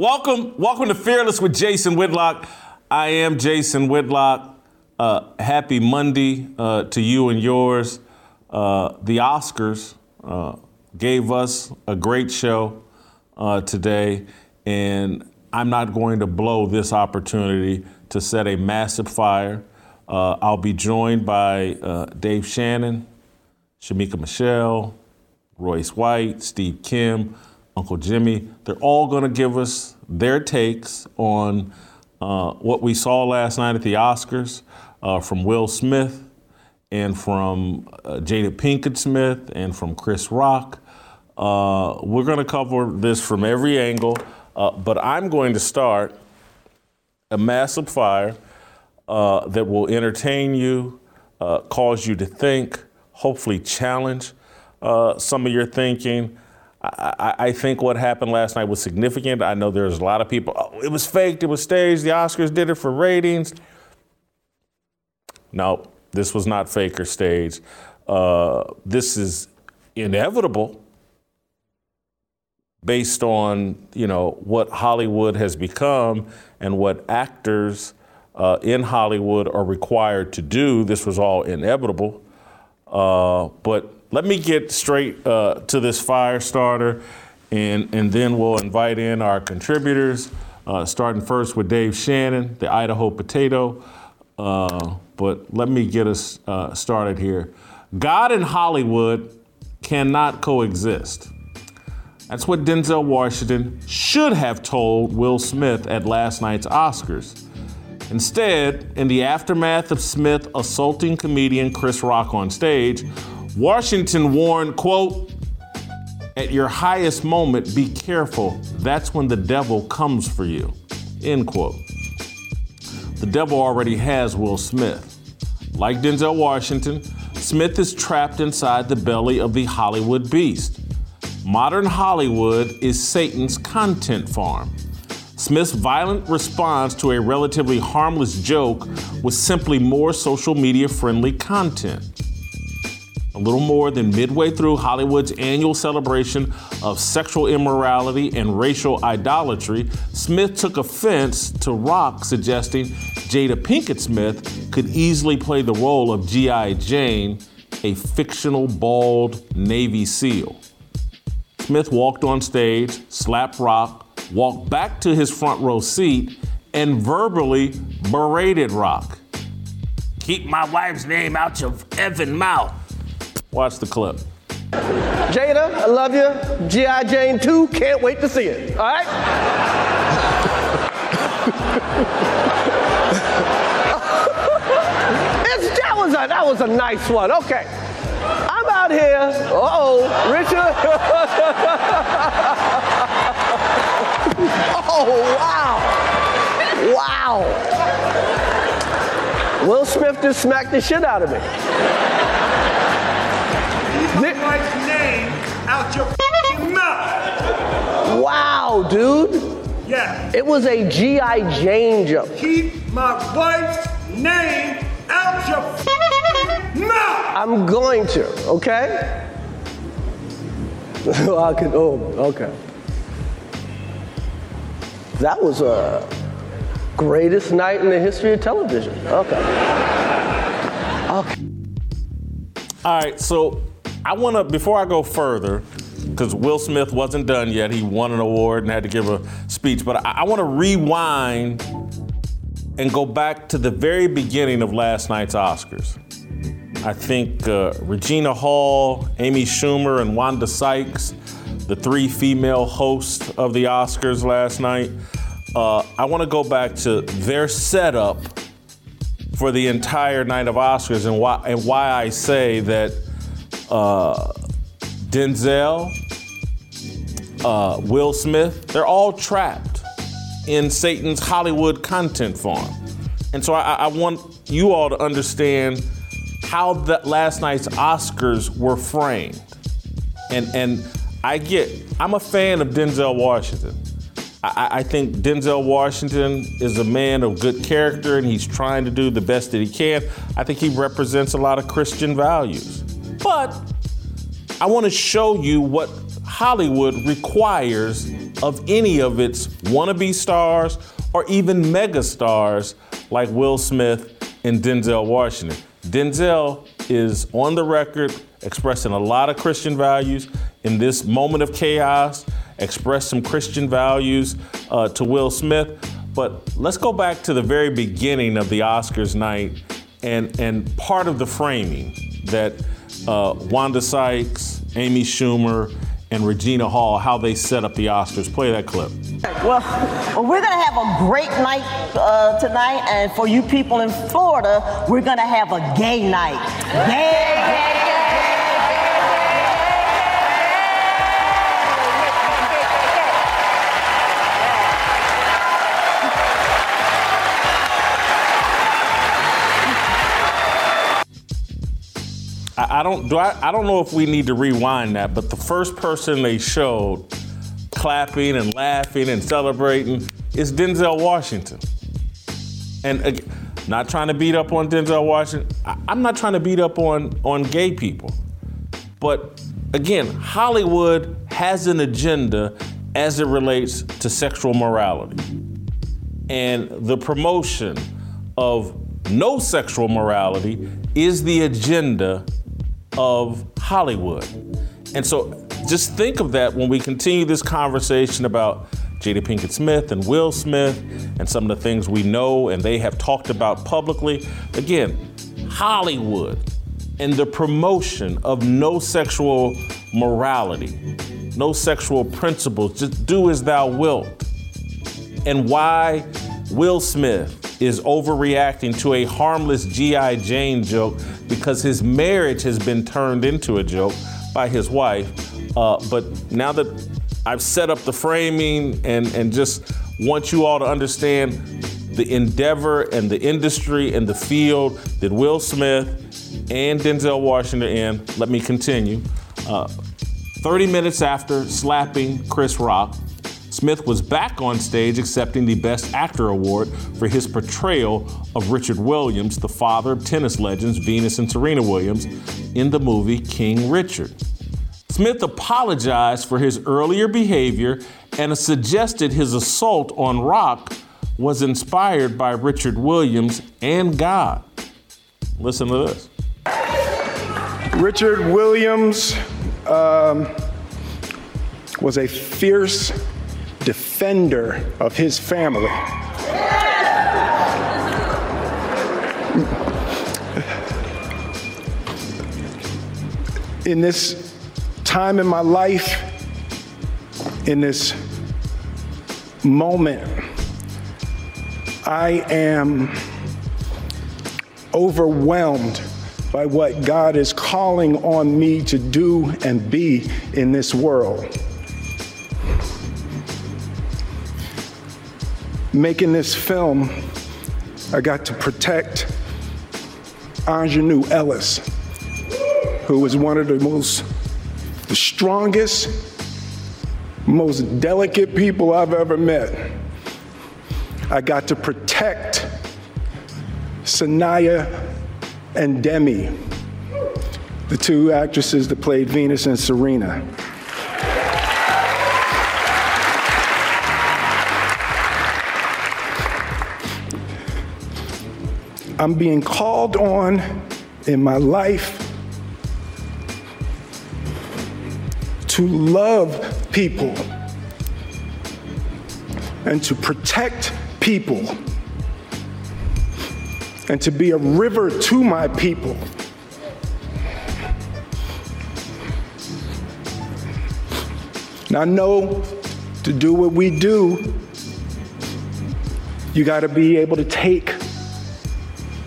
Welcome, welcome to Fearless with Jason Whitlock. I am Jason Whitlock. Uh, happy Monday uh, to you and yours. Uh, the Oscars uh, gave us a great show uh, today, and I'm not going to blow this opportunity to set a massive fire. Uh, I'll be joined by Dave Shannon, Shamika Michelle, Royce White, Steve Kim, Uncle Jimmy. They're all going to give us their takes on uh, what we saw last night at the Oscars uh, from Will Smith and from uh, Jada Pinkett Smith and from Chris Rock. Uh, we're going to cover this from every angle, uh, but I'm going to start a massive fire uh, that will entertain you, cause you to think, hopefully challenge some of your thinking. I, I, think what happened last night was significant. I know there's a lot of people, oh, it was faked, it was staged, the Oscars did it for ratings. No, this was not fake or staged. Uh, this is inevitable based on you know what Hollywood has become and what actors uh, in Hollywood are required to do. This was all inevitable. Uh, but let me get straight uh, to this fire starter, and and then we'll invite in our contributors. Uh, starting first with Dave Shannon, the Idaho Potato. Uh, but let me get us uh, started here. God and Hollywood cannot coexist. That's what Denzel Washington should have told Will Smith at last night's Oscars. Instead, in the aftermath of Smith assaulting comedian Chris Rock on stage, Washington warned, quote, at your highest moment, be careful. That's when the devil comes for you. End quote. The devil already has Will Smith. Like Denzel Washington, Smith is trapped inside the belly of the Hollywood beast. Modern Hollywood is Satan's content farm. Smith's violent response to a relatively harmless joke was simply more social media friendly content. Little more than midway through Hollywood's annual celebration of sexual immorality and racial idolatry, Smith took offense to Rock suggesting Jada Pinkett Smith could easily play the role of G.I. Jane, a fictional bald Navy SEAL. Smith walked on stage, slapped Rock, walked back to his front row seat, and verbally berated Rock. Keep my wife's name out your effing mouth. Watch the clip. Jada, I love you. G.I. Jane 2, can't wait to see it. All right? That, was a, that was a nice one. Okay. I'm out here. Uh oh, Richard. oh, wow. Wow. Will Smith just smacked the shit out of me. Keep my wife's name out your mouth. Wow, dude. Yeah. It was a G.I. Jane joke. Keep my wife's name out your mouth. I'm going to, okay? I could, oh, okay. That was a greatest night in the history of television. Okay. Okay. All right, so I want to, before I go further, because Will Smith wasn't done yet, he won an award and had to give a speech, but I, I want to rewind and go back to the very beginning of last night's Oscars. I think uh, Regina Hall, Amy Schumer, and Wanda Sykes, the three female hosts of the Oscars last night, uh, I want to go back to their setup for the entire night of Oscars and why and why I say that uh, Denzel, uh, Will Smith, they're all trapped in Satan's Hollywood content farm. And so I, I want you all to understand how that last night's Oscars were framed. And and I get I'm a fan of Denzel Washington. I, I think Denzel Washington is a man of good character and he's trying to do the best that he can. I think he represents a lot of Christian values. But I want to show you what Hollywood requires of any of its wannabe stars or even mega stars like Will Smith and Denzel Washington. Denzel is on the record expressing a lot of Christian values in this moment of chaos, express some Christian values uh, to Will Smith. But let's go back to the very beginning of the Oscars night and, and part of the framing that uh, Wanda Sykes, Amy Schumer, and Regina Hall, how they set up the Oscars. Play that clip. Well, well we're going to have a great night uh, tonight, and for you people in Florida, we're going to have a gay night. Gay, gay, I, I don't do I, I don't know if we need to rewind that, but the first person they showed clapping and laughing and celebrating is Denzel Washington. And again, not trying to beat up on Denzel Washington. I, I'm not trying to beat up on on gay people. But again, Hollywood has an agenda as it relates to sexual morality. And the promotion of no sexual morality is the agenda of Hollywood. And so just think of that when we continue this conversation about Jada Pinkett Smith and Will Smith and some of the things we know and they have talked about publicly. Again, Hollywood and the promotion of no sexual morality, no sexual principles, just do as thou wilt. And why Will Smith is overreacting to a harmless G.I. Jane joke because his marriage has been turned into a joke by his wife. Uh, but now that I've set up the framing and, and just want you all to understand the endeavor and the industry and the field that Will Smith and Denzel Washington in, let me continue. Uh, 30 minutes after slapping Chris Rock, Smith was back on stage accepting the Best Actor award for his portrayal of Richard Williams, the father of tennis legends Venus and Serena Williams, in the movie King Richard. Smith apologized for his earlier behavior and suggested his assault on Rock was inspired by Richard Williams and God. Listen to this. Richard Williams um, was a fierce defender of his family. In this time in my life, in this moment, I am overwhelmed by what God is calling on me to do and be in this world. Making this film, I got to protect Aunjanue Ellis, who was one of the most, the strongest, most delicate people I've ever met. I got to protect Saniyya and Demi, the two actresses that played Venus and Serena. I'm being called on in my life to love people and to protect people and to be a river to my people. Now, I know to do what we do, you got to be able to take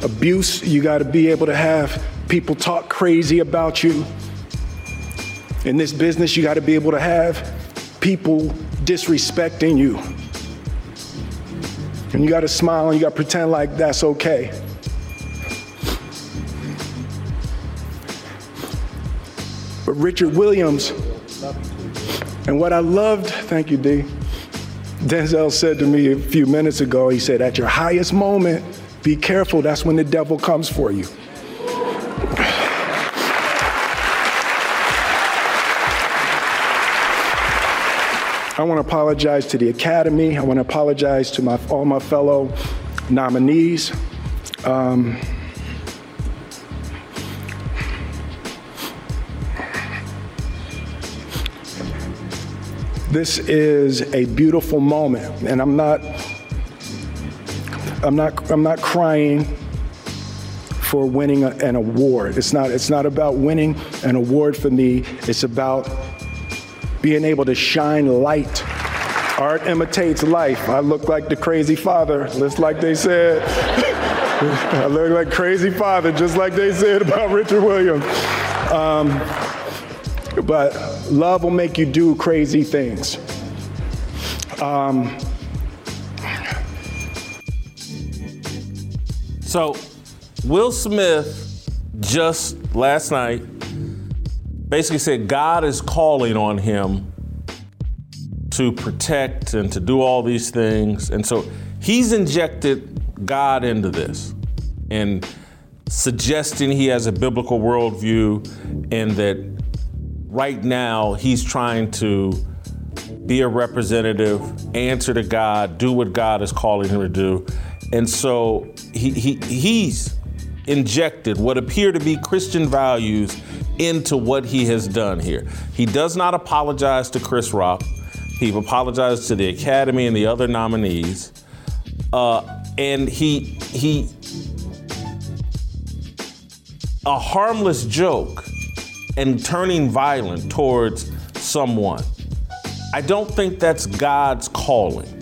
abuse, you got to be able to have people talk crazy about you. In this business, you got to be able to have people disrespecting you. And you got to smile and you got to pretend like that's okay. But Richard Williams, and what I loved, thank you, D. Denzel said to me a few minutes ago, he said, At your highest moment, be careful, that's when the devil comes for you. I want to apologize to the Academy. I want to apologize to my, all my fellow nominees. Um, this is a beautiful moment, and I'm not. I'm not. I'm not crying for winning an award. It's not. It's not about winning an award for me. It's about being able to shine light. Art imitates life. I look like the crazy father, just like they said. I look like crazy father, just like they said about Richard Williams. Um, but love will make you do crazy things. Um, So, Will Smith just last night basically said God is calling on him to protect and to do all these things. And so he's injected God into this and suggesting he has a biblical worldview and that right now he's trying to be a representative, answer to God, do what God is calling him to do. And so he, he he's injected what appear to be Christian values into what he has done here. He does not apologize to Chris Rock. He apologized to the Academy and the other nominees. Uh, and he he a harmless joke and turning violent towards someone. I don't think that's God's calling.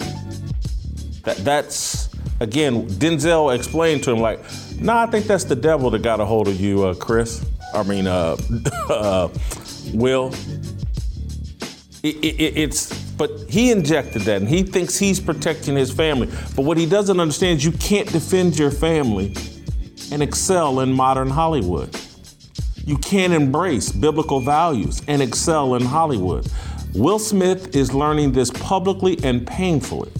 That that's again, Denzel explained to him like, "Nah, I think that's the devil that got a hold of you, uh, Chris. I mean, uh, uh, Will. It, it, it's but he injected that, and he thinks he's protecting his family. But what he doesn't understand is you can't defend your family and excel in modern Hollywood. You can't embrace biblical values and excel in Hollywood. Will Smith is learning this publicly and painfully.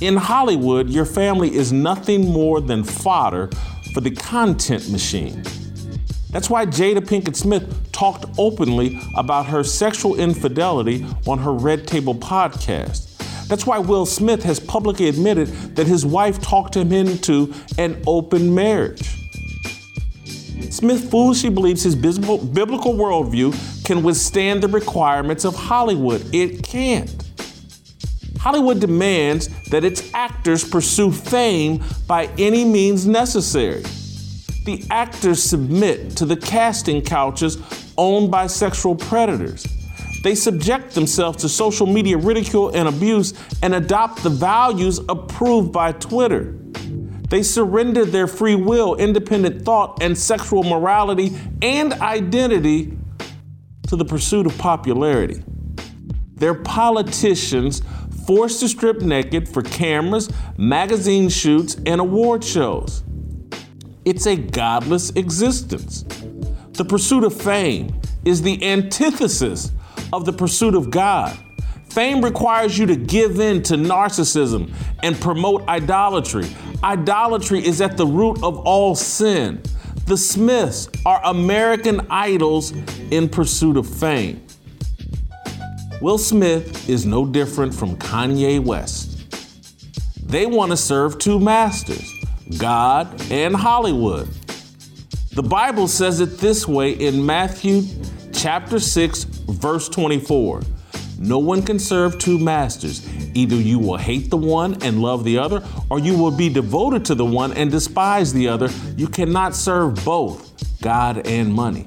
In Hollywood, your family is nothing more than fodder for the content machine. That's why Jada Pinkett Smith talked openly about her sexual infidelity on her Red Table podcast. That's why Will Smith has publicly admitted that his wife talked him into an open marriage. Smith foolishly believes his biblical worldview can withstand the requirements of Hollywood. It can't. Hollywood demands that its actors pursue fame by any means necessary. The actors submit to the casting couches owned by sexual predators. They subject themselves to social media ridicule and abuse and adopt the values approved by Twitter. They surrender their free will, independent thought, and sexual morality and identity to the pursuit of popularity. They're politicians forced to strip naked for cameras, magazine shoots, and award shows. It's a godless existence. The pursuit of fame is the antithesis of the pursuit of God. Fame requires you to give in to narcissism and promote idolatry. Idolatry is at the root of all sin. The Smiths are American idols in pursuit of fame. Will Smith is no different from Kanye West. They want to serve two masters God and Hollywood. The Bible says it this way in Matthew chapter 6, verse 24. No one can serve two masters. Either you will hate the one and love the other, or you will be devoted to the one and despise the other. You cannot serve both God and money.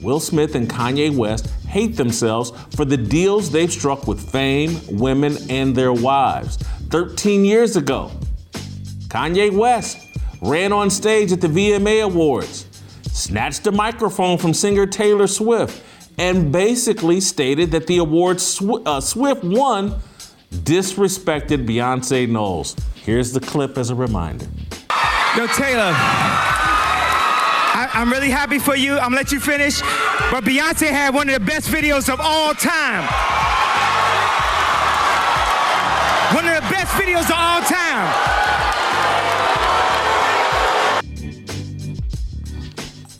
Will Smith and Kanye West hate themselves for the deals they've struck with fame, women, and their wives. 13 years ago, Kanye West ran on stage at the VMA Awards, snatched a microphone from singer Taylor Swift, and basically stated that the award Sw- uh, Swift won disrespected Beyonce Knowles. Here's the clip as a reminder. Yo, Taylor, I, I'm really happy for you. I'm gonna let you finish. But Beyonce had one of the best videos of all time. One of the best videos of all time.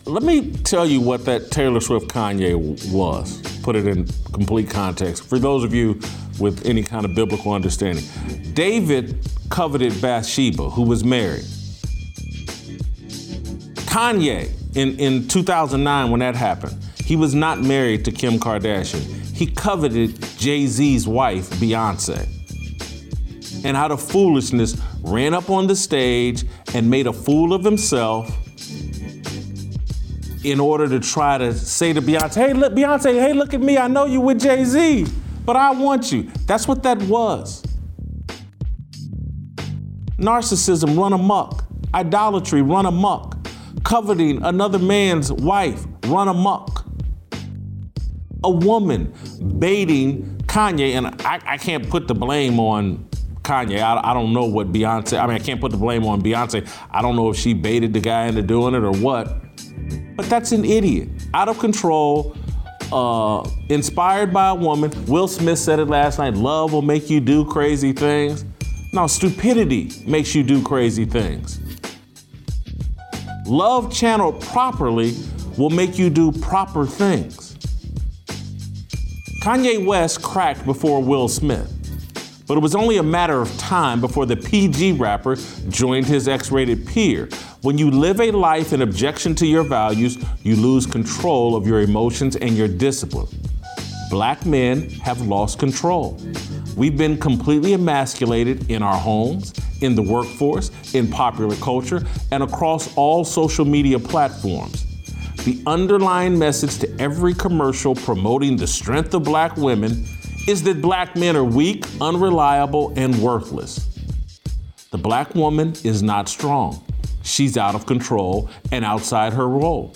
Let me tell you what that Taylor Swift Kanye was. Put it in complete context for those of you with any kind of biblical understanding. David coveted Bathsheba, who was married. Kanye, in, in 2009, when that happened, he was not married to Kim Kardashian. He coveted Jay Z's wife, Beyonce. And out of foolishness, ran up on the stage and made a fool of himself in order to try to say to Beyonce, hey, look, Beyonce, hey, look at me. I know you with Jay Z, but I want you. That's what that was. Narcissism run amok, idolatry run amok, coveting another man's wife run amok. A woman baiting Kanye, and I, I can't put the blame on Kanye. I, I don't know what Beyonce, I mean, I can't put the blame on Beyonce. I don't know if she baited the guy into doing it or what. But that's an idiot, out of control, uh, inspired by a woman. Will Smith said it last night love will make you do crazy things. No, stupidity makes you do crazy things. Love channeled properly will make you do proper things. Kanye West cracked before Will Smith, but it was only a matter of time before the PG rapper joined his X rated peer. When you live a life in objection to your values, you lose control of your emotions and your discipline. Black men have lost control. We've been completely emasculated in our homes, in the workforce, in popular culture, and across all social media platforms. The underlying message to every commercial promoting the strength of black women is that black men are weak, unreliable, and worthless. The black woman is not strong. She's out of control and outside her role.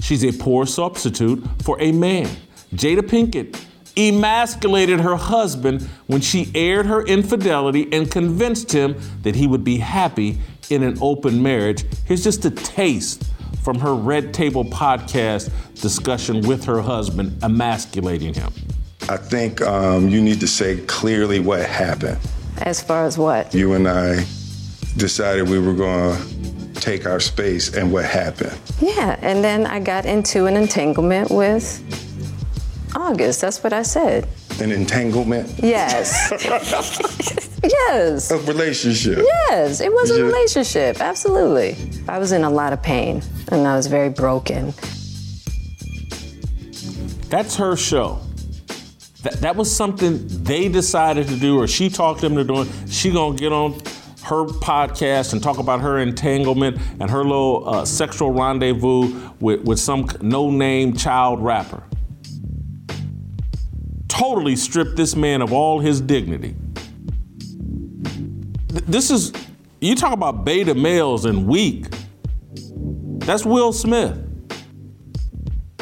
She's a poor substitute for a man. Jada Pinkett emasculated her husband when she aired her infidelity and convinced him that he would be happy in an open marriage. Here's just a taste from her Red Table podcast discussion with her husband, emasculating him. I think um, you need to say clearly what happened. As far as what? You and I decided we were going to take our space, and what happened? Yeah, and then I got into an entanglement with August. That's what I said. An entanglement? Yes. yes. A relationship? Yes, it was a Yeah. relationship. Absolutely. I was in a lot of pain and I was very broken. That's her show. That, that was something they decided to do, or she talked them to doing. She gonna get on her podcast and talk about her entanglement and her little uh, sexual rendezvous with, with some no-name child rapper. Totally stripped this man of all his dignity. Th- This is you talk about beta males and weak. That's Will Smith.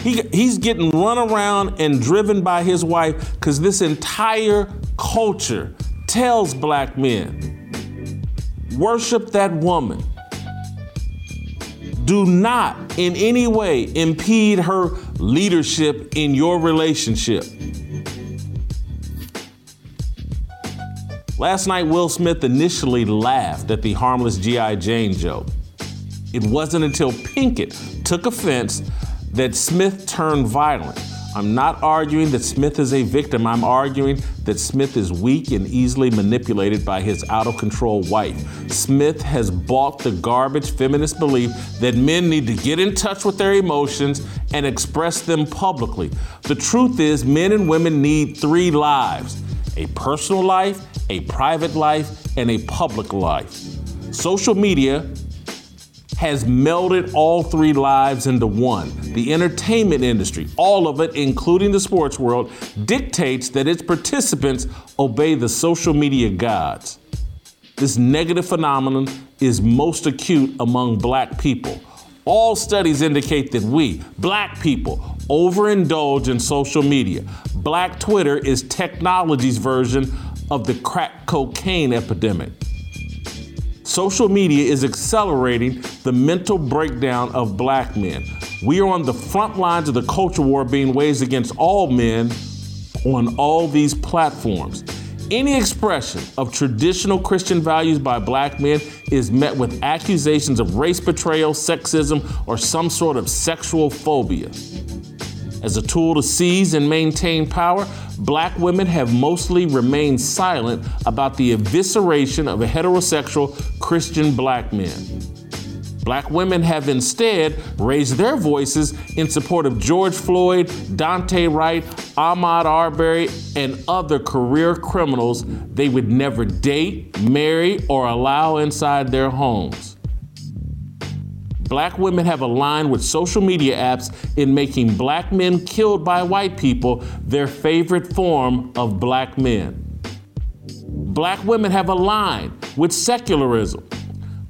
He, he's getting run around and driven by his wife because this entire culture tells black men worship that woman. Do not in any way impede her leadership in your relationship. Last night, Will Smith initially laughed at the harmless G.I. Jane joke. It wasn't until Pinkett took offense that Smith turned violent. I'm not arguing that Smith is a victim. I'm arguing that Smith is weak and easily manipulated by his out of control wife. Smith has bought the garbage feminist belief that men need to get in touch with their emotions and express them publicly. The truth is, men and women need three lives a personal life, a private life, and a public life. Social media has melded all three lives into one. The entertainment industry, all of it, including the sports world, dictates that its participants obey the social media gods. This negative phenomenon is most acute among black people. All studies indicate that we, black people, overindulge in social media. Black Twitter is technology's version of the crack cocaine epidemic. Social media is accelerating the mental breakdown of black men. We are on the front lines of the culture war being waged against all men on all these platforms. Any expression of traditional Christian values by black men is met with accusations of race betrayal, sexism, or some sort of sexual phobia. As a tool to seize and maintain power, black women have mostly remained silent about the evisceration of a heterosexual Christian black men. Black women have instead raised their voices in support of George Floyd, Daunte Wright, Ahmaud Arbery, and other career criminals they would never date, marry, or allow inside their homes black women have aligned with social media apps in making black men killed by white people their favorite form of black men. Black women have aligned with secularism.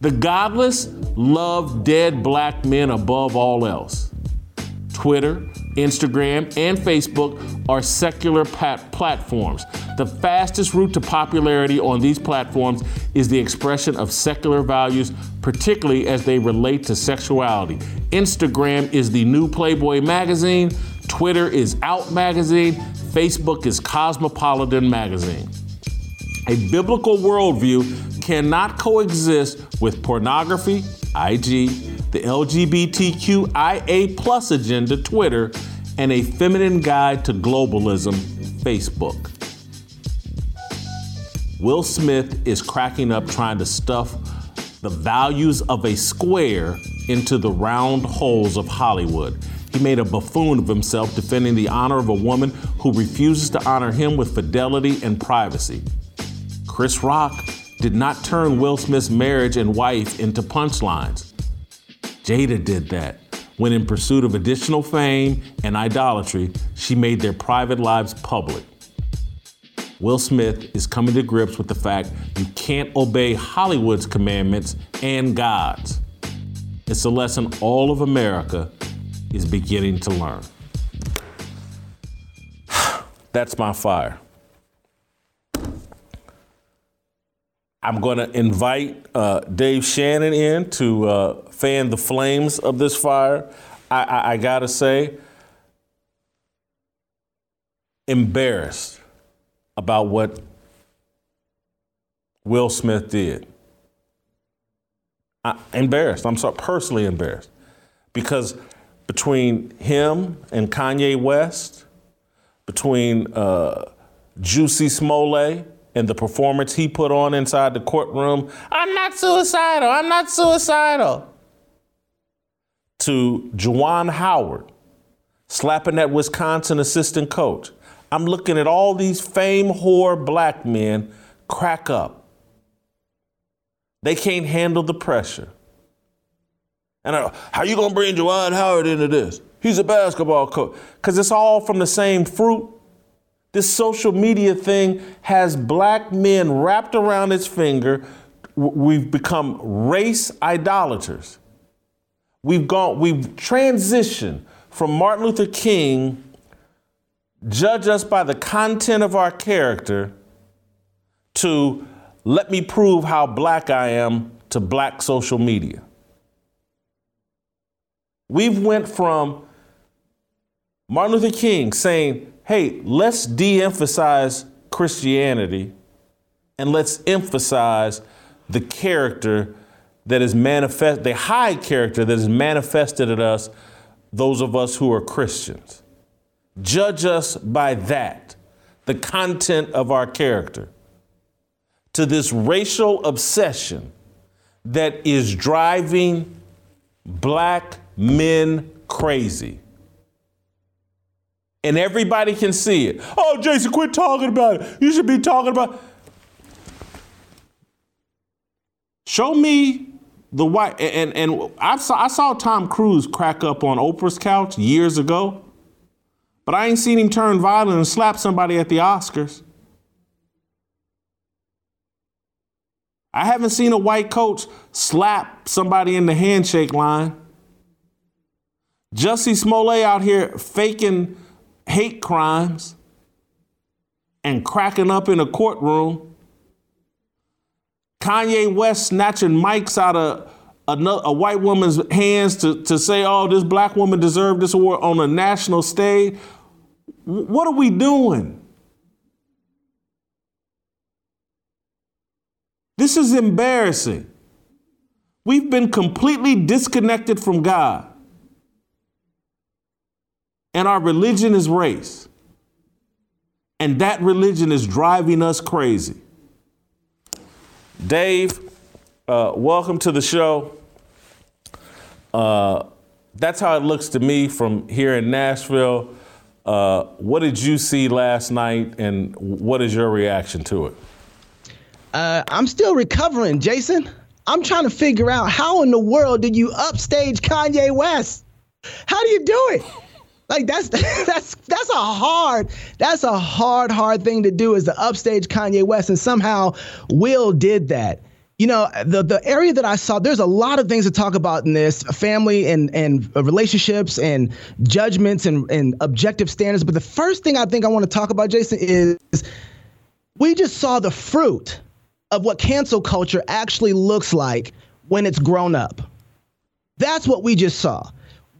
The godless love dead black men above all else. Twitter, Instagram, and Facebook are secular pat- platforms. The fastest route to popularity on these platforms is the expression of secular values, particularly as they relate to sexuality. Instagram is the new Playboy magazine, Twitter is Out magazine, Facebook is Cosmopolitan magazine. A biblical worldview cannot coexist with pornography, IG, the LGBTQIA plus agenda, Twitter, and a feminine guide to globalism, Facebook. Will Smith is cracking up trying to stuff the values of a square into the round holes of Hollywood. He made a buffoon of himself defending the honor of a woman who refuses to honor him with fidelity and privacy. Chris Rock did not turn Will Smith's marriage and wife into punchlines. Jada did that when, in pursuit of additional fame and idolatry, she made their private lives public. Will Smith is coming to grips with the fact you can't obey Hollywood's commandments and God's. It's a lesson all of America is beginning to learn. That's my fire. I'm going to invite uh, Dave Shannon in to uh, fan the flames of this fire. I, I, I got to say, embarrassed about what Will Smith did. I, embarrassed. I'm so personally embarrassed because between him and Kanye West, between uh, Jussie Smollett and the performance he put on inside the courtroom, I'm not suicidal. I'm not suicidal. To Juwan Howard slapping that Wisconsin assistant coach. I'm looking at all these fame whore black men crack up. They can't handle the pressure. And I, how you gonna bring Juwan Howard into this? He's a basketball coach. Cause it's all from the same fruit. This social media thing has black men wrapped around its finger. We've become race idolaters. We've gone, we've transitioned from Martin Luther King judge us by the content of our character to let me prove how black I am to black social media. We've went from Martin Luther King saying, "Hey, let's de-emphasize Christianity and let's emphasize the character that is manifest the high character that is manifested in us those of us who are Christians." Judge us by that, the content of our character, to this racial obsession that is driving black men crazy. And everybody can see it. Oh, Jason, quit talking about it. You should be talking about. Show me the white and and I saw I saw Tom Cruise crack up on Oprah's couch years ago, but I ain't seen him turn violent and slap somebody at the Oscars. I haven't seen a white coach slap somebody in the handshake line. Jussie Smollett out here faking hate crimes and cracking up in a courtroom. Kanye West snatching mics out of a, a white woman's hands to, to say, oh, this black woman deserved this award on a national stage. What are we doing? This is embarrassing. We've been completely disconnected from God. And our religion is race. And that religion is driving us crazy. Dave, uh, welcome to the show. Uh, that's how it looks to me from here in Nashville. Uh, what did you see last night, and what is your reaction to it? Uh, I'm still recovering, Jason. I'm trying to figure out how in the world did you upstage Kanye West? How do you do it? Like that's that's that's a hard that's a hard hard thing to do is to upstage Kanye West and somehow Will did that. You know, the the area that I saw, there's a lot of things to talk about in this family and and relationships and judgments and and objective standards. But the first thing I think I want to talk about, Jason, is we just saw the fruit of what cancel culture actually looks like when it's grown up. That's what we just saw.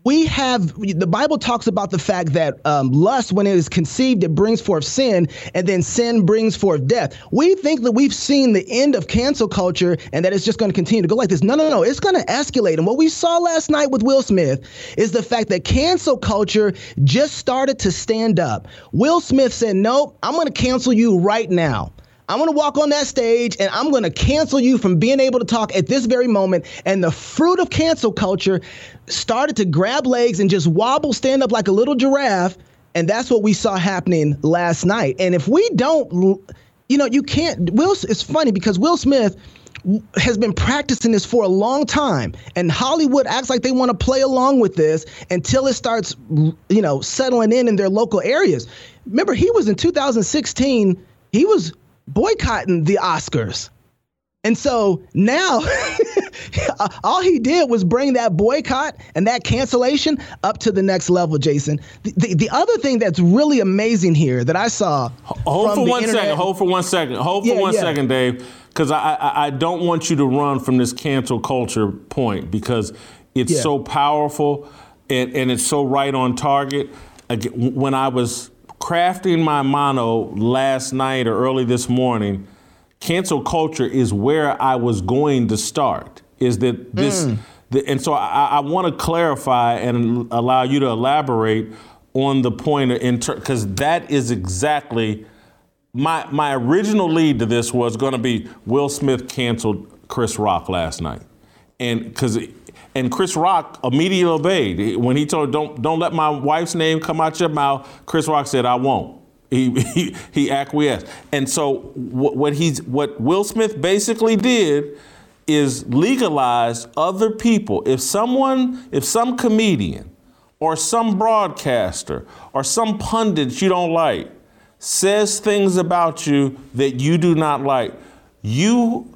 We have the Bible talks about the fact that um, lust, when it is conceived, it brings forth sin, and then sin brings forth death. We think that we've seen the end of cancel culture and that it's just going to continue to go like this. No, no, no. It's going to escalate. And what we saw last night with Will Smith is the fact that cancel culture just started to stand up. Will Smith said, Nope, I'm going to cancel you right now. I'm going to walk on that stage and I'm going to cancel you from being able to talk at this very moment. And the fruit of cancel culture started to grab legs and just wobble, stand up like a little giraffe. And that's what we saw happening last night. And if we don't, you know, you can't. Will, it's funny because Will Smith has been practicing this for a long time and Hollywood acts like they want to play along with this until it starts you know settling in in their local areas remember he was in 2016 he was boycotting the Oscars. And so now, all he did was bring that boycott and that cancellation up to the next level, Jason. The, the, the other thing that's really amazing here that I saw. Hold for one internet, second. Hold for one second. Hold for yeah, one yeah. second, Dave, because I, I, I don't want you to run from this cancel culture point because it's yeah. so powerful and, and it's so right on target. When I was crafting my mono last night or early this morning, cancel culture is where I was going to start. Is that this? Mm. The, and so I, I want to clarify and allow you to elaborate on the point because ter- that is exactly my my original lead to this was going to be Will Smith canceled Chris Rock last night, and because and Chris Rock immediately obeyed. When he told, don't, don't let my wife's name come out your mouth, Chris Rock said, I won't. He, he, he acquiesced. And so what, what, he's, what Will Smith basically did is legalize other people. If someone, if some comedian or some broadcaster or some pundit you don't like says things about you that you do not like, you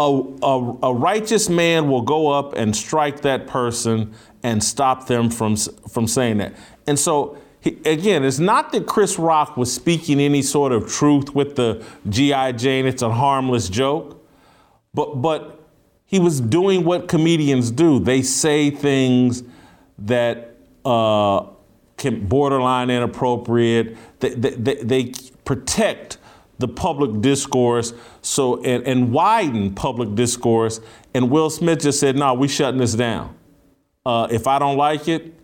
a, a, a, righteous man will go up and strike that person and stop them from, from saying that. And so, he, again, it's not that Chris Rock was speaking any sort of truth with the G.I. Jane, it's a harmless joke, but, but he was doing what comedians do. They say things that uh, can borderline inappropriate, they, they, they protect the public discourse so and, and widen public discourse. And Will Smith just said, "No, we shutting this down. Uh, if I don't like it,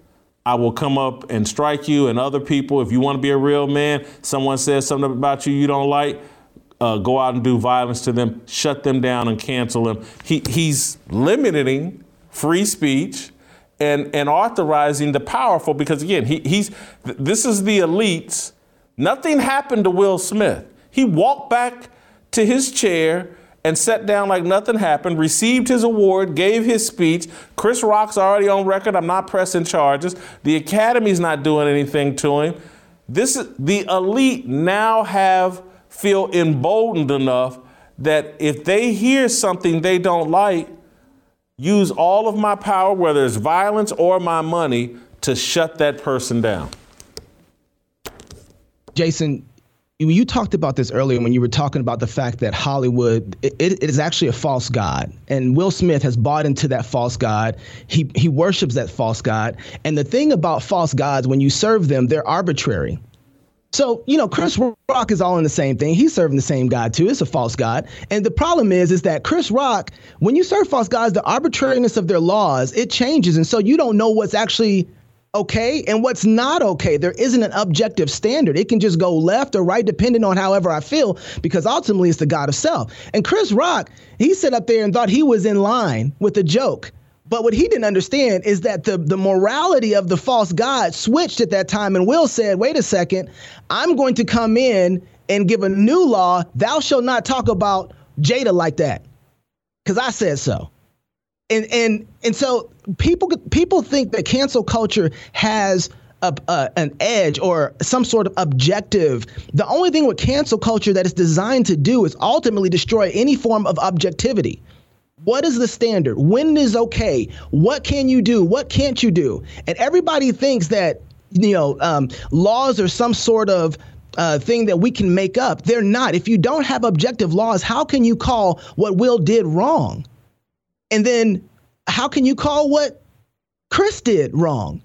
I will come up and strike you and other people. If you want to be a real man, someone says something about you you don't like." Uh, go out and do violence to them, shut them down and cancel them. He, he's limiting free speech and, and authorizing the powerful because again, he, he's this is the elites. Nothing happened to Will Smith. He walked back to his chair and sat down like nothing happened, received his award, gave his speech. Chris Rock's already on record. I'm not pressing charges. The Academy's not doing anything to him. This is the elite now have feel emboldened enough that if they hear something they don't like, use all of my power, whether it's violence or my money, to shut that person down. Jason, you talked about this earlier when you were talking about the fact that Hollywood it, it is actually a false god, and Will Smith has bought into that false god. He he worships that false god, and the thing about false gods, when you serve them, they're arbitrary. So, you know, Chris Rock is all in the same thing. He's serving the same God too. It's a false God. And the problem is, is that Chris Rock, when you serve false gods, the arbitrariness of their laws, it changes. And so you don't know what's actually okay and what's not okay. There isn't an objective standard. It can just go left or right depending on however I feel because ultimately it's the God of self. And Chris Rock, he sat up there and thought he was in line with the joke. But what he didn't understand is that the, the morality of the false God switched at that time. And Will said, wait a second, I'm going to come in and give a new law. Thou shalt not talk about Jada like that. Because I said so. And and and so people people think that cancel culture has a, uh, an edge or some sort of objective. The only thing with cancel culture that is designed to do is ultimately destroy any form of objectivity. What is the standard? When is okay? What can you do? What can't you do? And everybody thinks that you know um, laws are some sort of uh, thing that we can make up. They're not. If you don't have objective laws, how can you call what Will did wrong? And then how can you call what Chris did wrong?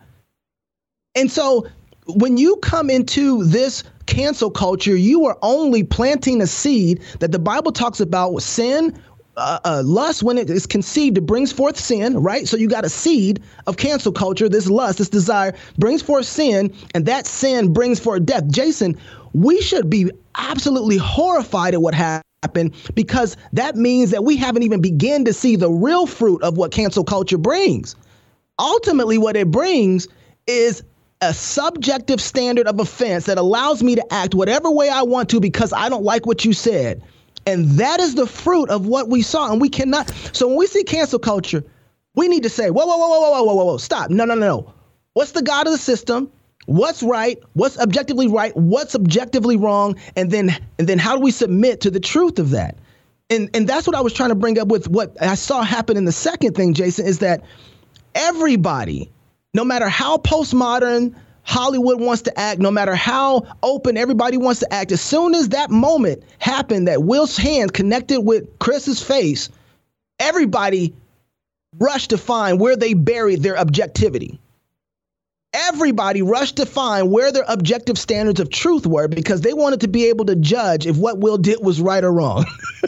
And so when you come into this cancel culture, you are only planting a seed that the Bible talks about sin, uh, uh, lust when it is conceived it brings forth sin right? So you got a seed of cancel culture this lust this desire brings forth sin and that sin brings forth death. Jason we should be absolutely horrified at what happened because that means that we haven't even begun to see the real fruit of what cancel culture brings ultimately what it brings is a subjective standard of offense that allows me to act whatever way I want to because I don't like what you said. And that is the fruit of what we saw. And we cannot. So when we see cancel culture, we need to say, whoa, whoa, whoa, whoa, whoa, whoa, whoa, whoa, stop. No, no, no, no. What's the God of the system? What's right? What's objectively right? What's objectively wrong? And then and then how do we submit to the truth of that? And and that's what I was trying to bring up with what I saw happen in the second thing, Jason, is that everybody, no matter how postmodern, Hollywood wants to act, no matter how open everybody wants to act. As soon as that moment happened that Will's hand connected with Chris's face, everybody rushed to find where they buried their objectivity. Everybody rushed to find where their objective standards of truth were because they wanted to be able to judge if what Will did was right or wrong.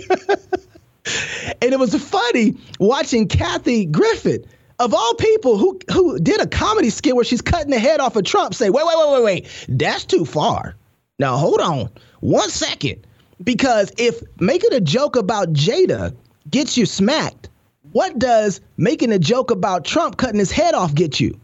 and it was funny watching Kathy Griffin of all people who who did a comedy skit where she's cutting the head off of Trump, say, wait, wait, wait, wait, wait, that's too far. Now hold on, one second, because if making a joke about Jada gets you smacked, what does making a joke about Trump cutting his head off get you?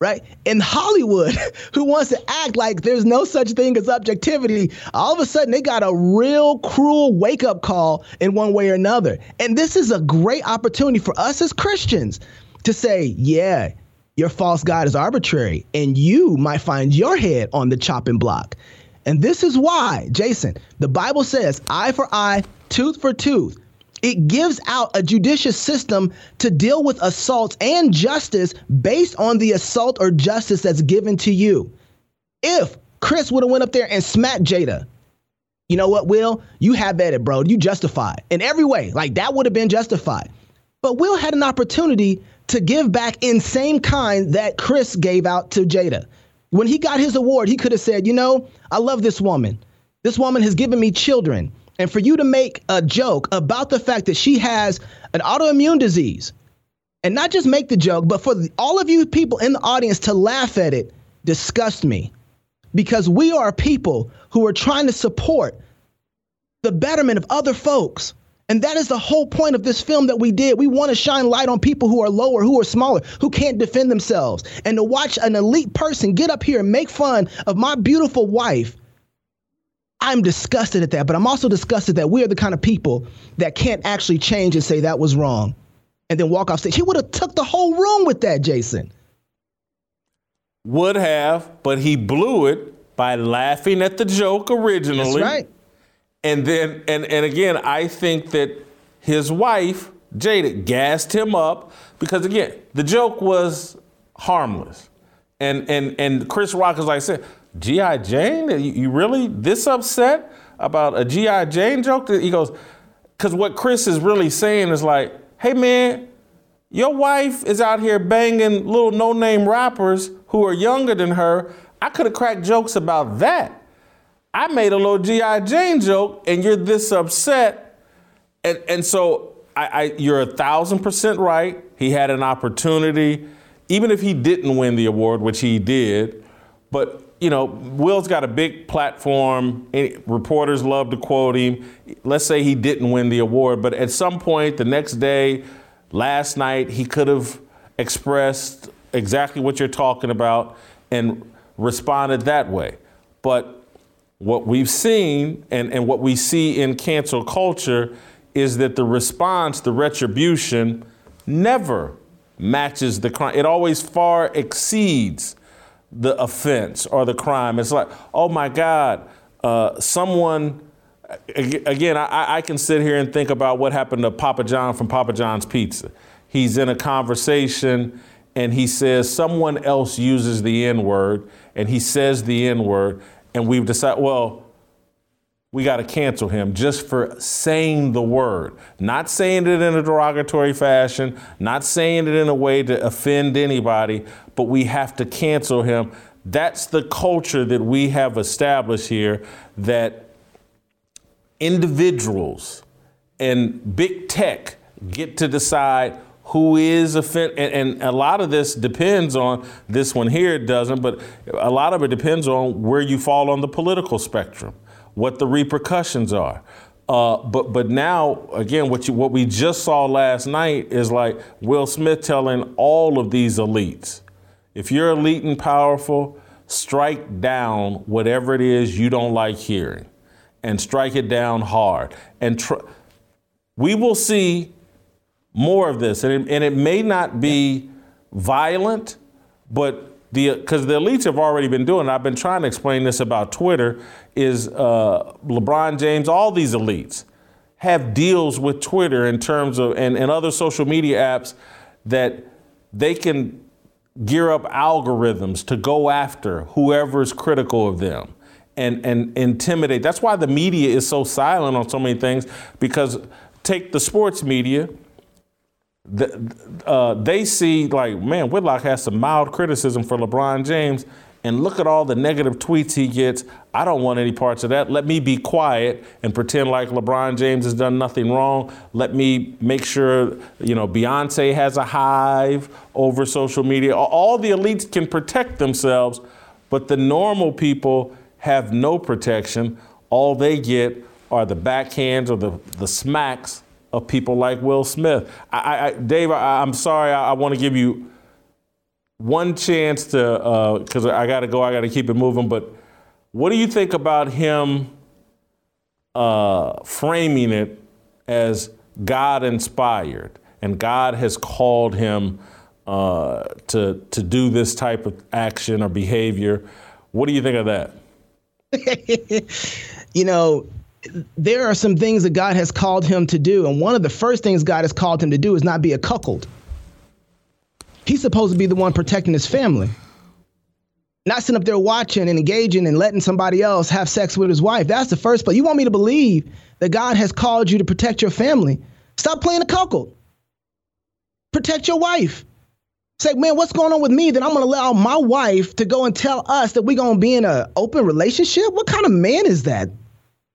Right? In Hollywood, who wants to act like there's no such thing as objectivity, all of a sudden they got a real cruel wake up call in one way or another. And this is a great opportunity for us as Christians to say, yeah, your false God is arbitrary, and you might find your head on the chopping block. And this is why, Jason, the Bible says eye for eye, tooth for tooth. It gives out a judicious system to deal with assaults and justice based on the assault or justice that's given to you. If Chris would have went up there and smacked Jada, you know what, Will? You have at it, bro. You justified in every way. Like that would have been justified. But Will had an opportunity to give back in same kind that Chris gave out to Jada. When he got his award, he could have said, you know, I love this woman. This woman has given me children and for you to make a joke about the fact that she has an autoimmune disease and not just make the joke, but for all of you people in the audience to laugh at it disgusts me because we are people who are trying to support the betterment of other folks. And that is the whole point of this film that we did. We want to shine light on people who are lower, who are smaller, who can't defend themselves. And to watch an elite person get up here and make fun of my beautiful wife I'm disgusted at that, but I'm also disgusted that we are the kind of people that can't actually change and say that was wrong and then walk off stage. He would have took the whole room with that, Jason. Would have, but he blew it by laughing at the joke originally. That's right. And then, and, and again, I think that his wife, Jada, gassed him up because, again, the joke was harmless. And, and, and Chris Rock is like, I said, G.I. Jane? You, really this upset about a G.I. Jane joke? He goes, because what Chris is really saying is like, hey, man, your wife is out here banging little no name rappers who are younger than her. I could have cracked jokes about that. I made a little G.I. Jane joke and you're this upset. And, and so I, I, you're a thousand percent right. He had an opportunity, even if he didn't win the award, which he did. But, you know, Will's got a big platform. Reporters love to quote him. Let's say he didn't win the award, but at some point the next day, last night, he could have expressed exactly what you're talking about and responded that way. But what we've seen and, and what we see in cancel culture is that the response, the retribution, never matches the crime. It always far exceeds the offense or the crime. It's like, oh my God, uh, someone. Again, I, I can sit here and think about what happened to Papa John from Papa John's Pizza. He's in a conversation and he says someone else uses the N word and he says the N word, and we've decided, well, we got to cancel him just for saying the word, not saying it in a derogatory fashion, not saying it in a way to offend anybody, but we have to cancel him. That's the culture that we have established here that individuals and big tech get to decide who is offended. And, and, a lot of this depends on this one here, it doesn't, but a lot of it depends on where you fall on the political spectrum, what the repercussions are. Uh, but but now again, what you what we just saw last night is like Will Smith telling all of these elites, if you're elite and powerful, strike down whatever it is you don't like hearing, and strike it down hard. And tr- we will see more of this, and it, and it may not be violent, but because the elites have already been doing. It. I've been trying to explain this about Twitter. Is uh, LeBron James, all these elites have deals with Twitter in terms of and, and other social media apps that they can gear up algorithms to go after whoever is critical of them and, and intimidate. That's why the media is so silent on so many things because take the sports media uh, they see like, man, Whitlock has some mild criticism for LeBron James, and look at all the negative tweets he gets. I don't want any parts of that. Let me be quiet and pretend like LeBron James has done nothing wrong. Let me make sure, you know, Beyonce has a hive over social media. All the elites can protect themselves, but the normal people have no protection. All they get are the backhands or the, the smacks of people like Will Smith. I, I, Dave, I, am sorry. I, I want to give you one chance to, because uh, I got to go. I got to keep it moving. But what do you think about him uh, framing it as God inspired and God has called him uh, to to do this type of action or behavior? What do you think of that? you know, there are some things that God has called him to do. And one of the first things God has called him to do is not be a cuckold. He's supposed to be the one protecting his family. Not sitting up there watching and engaging and letting somebody else have sex with his wife. That's the first place. You want me to believe that God has called you to protect your family. Stop playing a cuckold. Protect your wife. Say, man, what's going on with me that I'm going to allow my wife to go and tell us that we're going to be in an open relationship? What kind of man is that?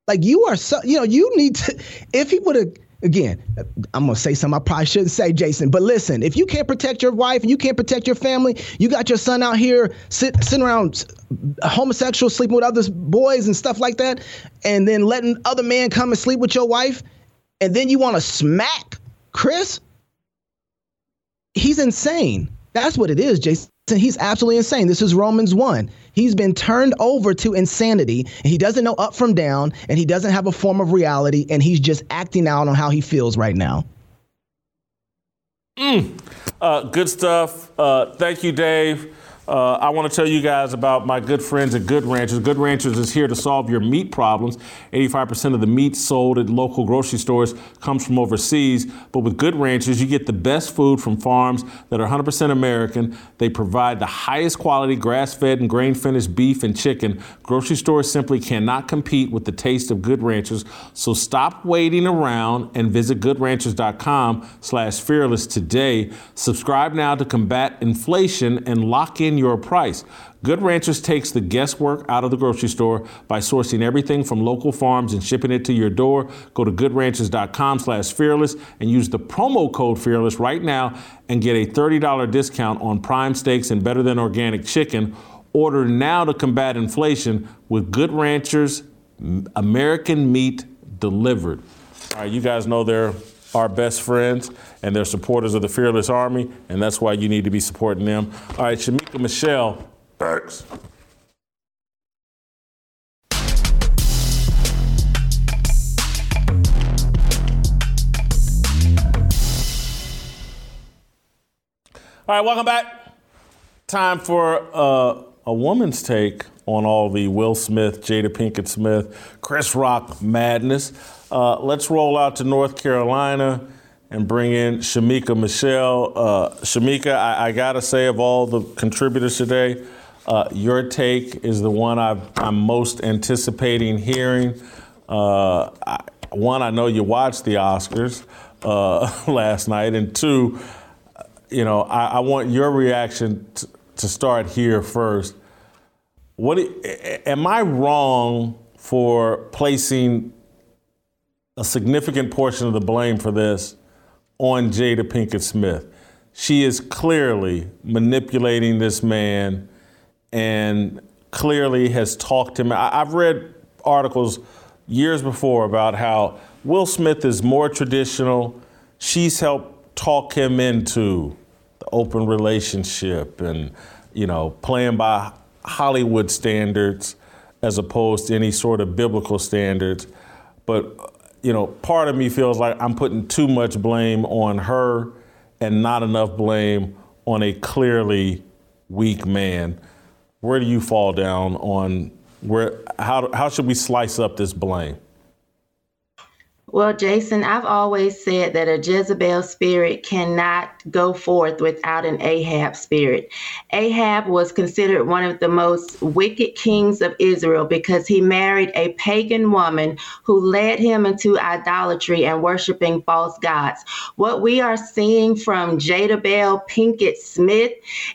Like you are so, you know, you need to, if he would have, again, I'm gonna say something I probably shouldn't say, Jason. But listen, if you can't protect your wife and you can't protect your family, you got your son out here sit, sitting around homosexual, sleeping with other boys and stuff like that, and then letting other men come and sleep with your wife, and then you want to smack Chris. He's insane. That's what it is, Jason. He's absolutely insane. This is Romans 1. He's been turned over to insanity. And he doesn't know up from down, and he doesn't have a form of reality, and he's just acting out on how he feels right now. Mm. Uh, good stuff. Uh, thank you, Dave. Uh, I want to tell you guys about my good friends at Good Ranchers. Good Ranchers is here to solve your meat problems. 85% of the meat sold at local grocery stores comes from overseas. But with Good Ranchers, you get the best food from farms that are 100% American. They provide the highest quality grass fed and grain finished beef and chicken. Grocery stores simply cannot compete with the taste of Good Ranchers. So stop waiting around and visit goodranchers.com slash fearless today. Subscribe now to combat inflation and lock in your price. Good Ranchers takes the guesswork out of the grocery store by sourcing everything from local farms and shipping it to your door. Go to goodranchers.com slash fearless and use the promo code fearless right now and get a $30 discount on prime steaks and better than organic chicken. Order now to combat inflation with Good Ranchers American meat delivered. All right, you guys know they're our best friends and they're supporters of the Fearless Army, and that's why you need to be supporting them. All right, Shamika Michelle. Thanks. All right, welcome back. Time for uh, a woman's take on all the Will Smith, Jada Pinkett Smith, Chris Rock madness. Uh, let's roll out to North Carolina and bring in Shamika Michelle. Uh, Shamika, I, I, gotta say, of all the contributors today, uh, your take is the one i am most anticipating hearing. Uh, I, one, I know you watched the Oscars uh, last night, and two, you know, I, I want your reaction t- to start here first. What am I wrong for placing a significant portion of the blame for this on Jada Pinkett Smith. She is clearly manipulating this man and clearly has talked him. I, have read articles years before about how Will Smith is more traditional. She's helped talk him into the open relationship and, you know, playing by Hollywood standards as opposed to any sort of biblical standards. But you know, part of me feels like I'm putting too much blame on her and not enough blame on a clearly weak man. Where do you fall down on where how how should we slice up this blame? Well, Jason, I've always said that a Jezebel spirit cannot go forth without an Ahab spirit. Ahab was considered one of the most wicked kings of Israel because he married a pagan woman who led him into idolatry and worshiping false gods. What we are seeing from Jadabel Pinkett Smith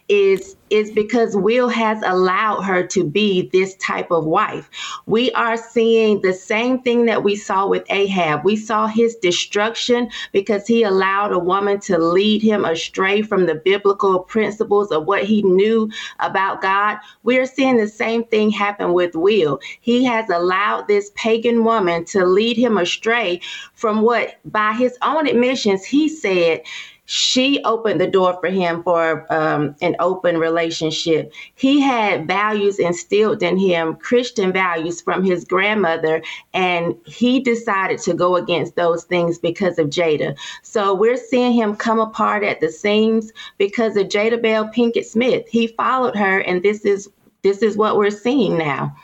is is because Will has allowed her to be this type of wife. We are seeing the same thing that we saw with Ahab. We saw his destruction because he allowed a woman to lead him astray from the biblical principles of what he knew about God. We're seeing the same thing happen with Will. He has allowed this pagan woman to lead him astray from what, by his own admissions, he said she opened the door for him for um, an open relationship. He had values instilled in him, Christian values from his grandmother, and he decided to go against those things because of Jada. So we're seeing him come apart at the seams because of Jada Bell Pinkett Smith. He followed her, and this is this is what we're seeing now.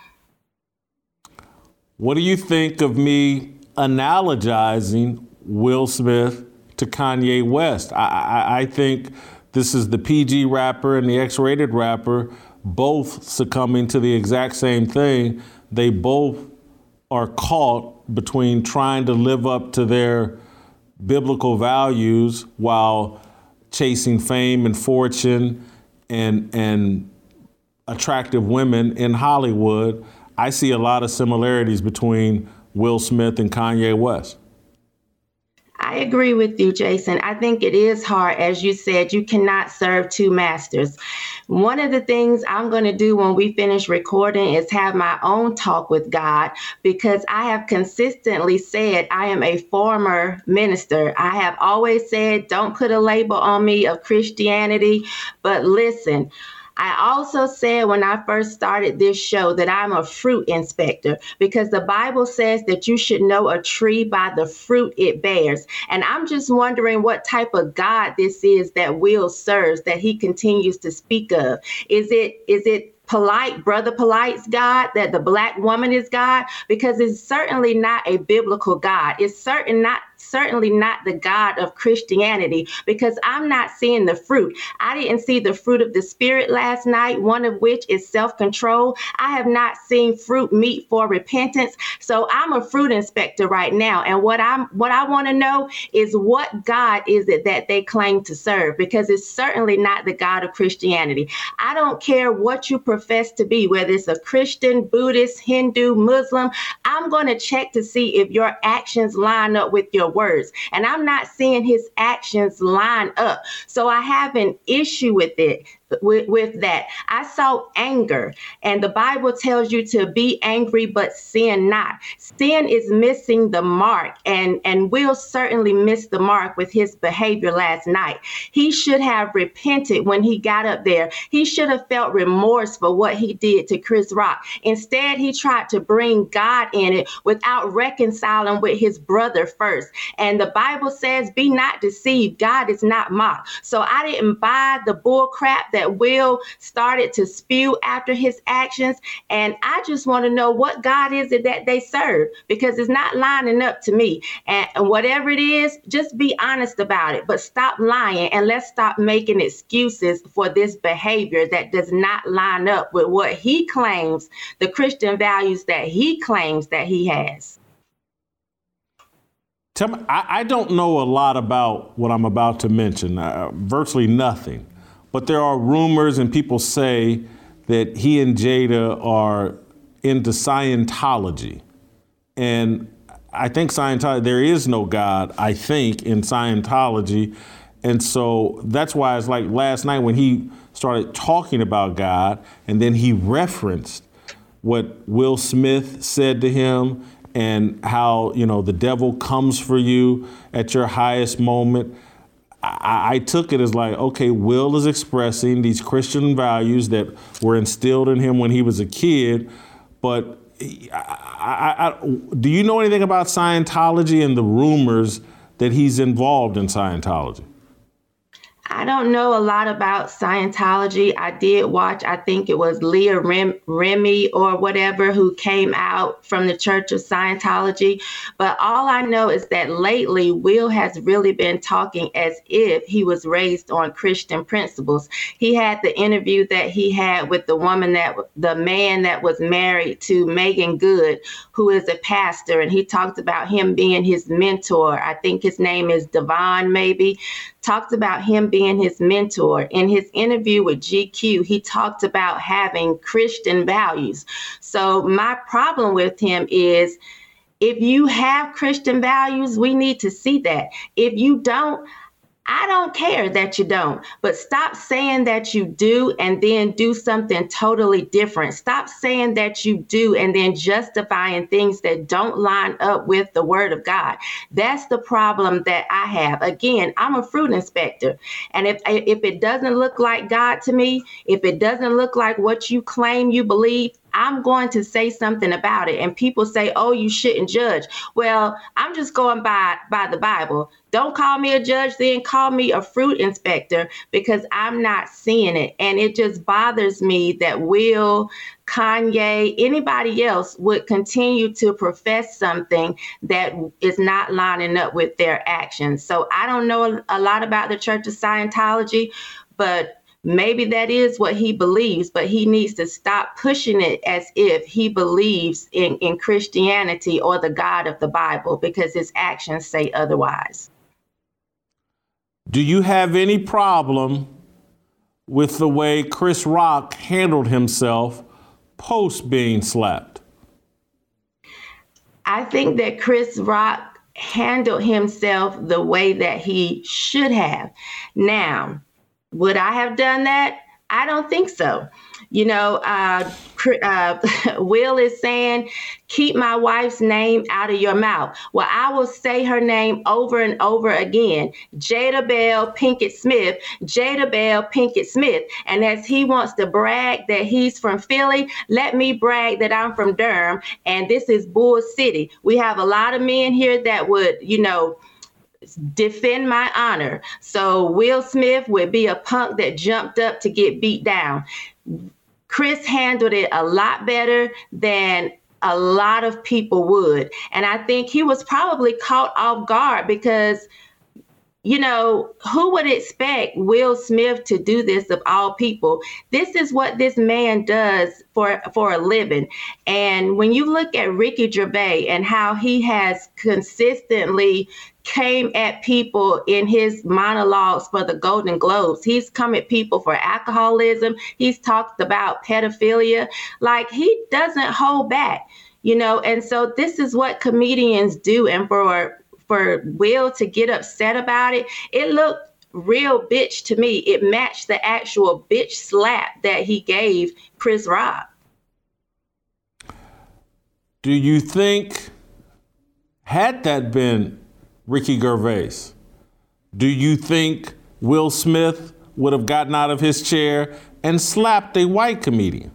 What do you think of me analogizing Will Smith? To Kanye West. I, I, I think this is the PG rapper and the X rated rapper both succumbing to the exact same thing. They both are caught between trying to live up to their biblical values while chasing fame and fortune and and attractive women in Hollywood. I see a lot of similarities between Will Smith and Kanye West. I agree with you, Jason. I think it is hard. As you said, you cannot serve two masters. One of the things I'm going to do when we finish recording is have my own talk with God because I have consistently said I am a former minister. I have always said, don't put a label on me of Christianity. But listen, I also said when I first started this show that I'm a fruit inspector because the Bible says that you should know a tree by the fruit it bears. And I'm just wondering what type of God this is that Will serves that he continues to speak of. Is it is it polite, Brother Polight's God, that the black woman is God, because it's certainly not a biblical God. It's certain not certainly not the God of Christianity because I'm not seeing the fruit. I didn't see the fruit of the Spirit last night, one of which is self control. I have not seen fruit meet for repentance. So I'm a fruit inspector right now. And what I'm what I want to know is what God is it that they claim to serve because it's certainly not the God of Christianity. I don't care what you profess to be, whether it's a Christian, Buddhist, Hindu, Muslim. I'm going to check to see if your actions line up with your words. And I'm not seeing his actions line up. So I have an issue with it with, with that. I saw anger, and the Bible tells you to be angry, but sin not. Sin is missing the mark, and, and will certainly miss the mark with his behavior last night. He should have repented when he got up there. He should have felt remorse for what he did to Chris Rock. Instead, he tried to bring God in it without reconciling with his brother first. And the Bible says, Be not deceived, God is not mocked. So I didn't buy the bull crap that that Will started to spew after his actions. And I just want to know what God is it that they serve because it's not lining up to me. And, and whatever it is, just be honest about it, but stop lying and let's stop making excuses for this behavior that does not line up with what he claims, the Christian values that he claims that he has. Tell me, I, I, don't know a lot about what I'm about to mention, uh, virtually nothing. But there are rumors and people say that he and Jada are into Scientology. And I think Scientology, there is no God, I think, in Scientology. And so that's why it's like last night when he started talking about God and then he referenced what Will Smith said to him and how, you know, the devil comes for you at your highest moment. I, I, took it as like, okay, Will is expressing these Christian values that were instilled in him when he was a kid, but I, I, do you know anything about Scientology and the rumors that he's involved in Scientology? I don't know a lot about Scientology. I did watch, I think it was Leah Rem- Remy or whatever who came out from the Church of Scientology. But all I know is that lately, Will has really been talking as if he was raised on Christian principles. He had the interview that he had with the woman that, the man that was married to Meagan Good, who is a pastor, and he talked about him being his mentor. I think his name is Devon, maybe talked about him being his mentor. In his interview with GQ, he talked about having Christian values. So, my problem with him is if you have Christian values, we need to see that. If you don't, I don't care that you don't, but stop saying that you do and then do something totally different. Stop saying that you do and then justifying things that don't line up with the word of God. That's the problem that I have. Again, I'm a fruit inspector. And if if it doesn't look like God to me, if it doesn't look like what you claim you believe, I'm going to say something about it. And people say, "Oh, you shouldn't judge." Well, I'm just going by by the Bible. Don't call me a judge, then call me a fruit inspector because I'm not seeing it. And it just bothers me that Will, Kanye, anybody else would continue to profess something that is not lining up with their actions. So I don't know a lot about the Church of Scientology, but Maybe that is what he believes, but he needs to stop pushing it as if he believes in, in Christianity or the God of the Bible because his actions say otherwise. Do you have any problem with the way Chris Rock handled himself post being slapped? I think that Chris Rock handled himself the way that he should have. Now, would I have done that? I don't think so. You know, uh, uh, Will is saying, keep my wife's name out of your mouth. Well, I will say her name over and over again Jada Bell Pinkett Smith, Jada Bell Pinkett Smith. And as he wants to brag that he's from Philly, let me brag that I'm from Durham and this is Bull City. We have a lot of men here that would, you know, defend my honor. So Will Smith would be a punk that jumped up to get beat down. Chris handled it a lot better than a lot of people would. And I think he was probably caught off guard because you know, who would expect Will Smith to do this of all people? This is what this man does for for a living. And when you look at Ricky Gervais and how he has consistently came at people in his monologues for the Golden Globes. He's come at people for alcoholism. He's talked about pedophilia. Like he doesn't hold back, you know. And so this is what comedians do. And for for Will to get upset about it, it looked real bitch to me. It matched the actual bitch slap that he gave Chris Rock. Do you think, had that been Ricky Gervais, do you think Will Smith would have gotten out of his chair and slapped a white comedian?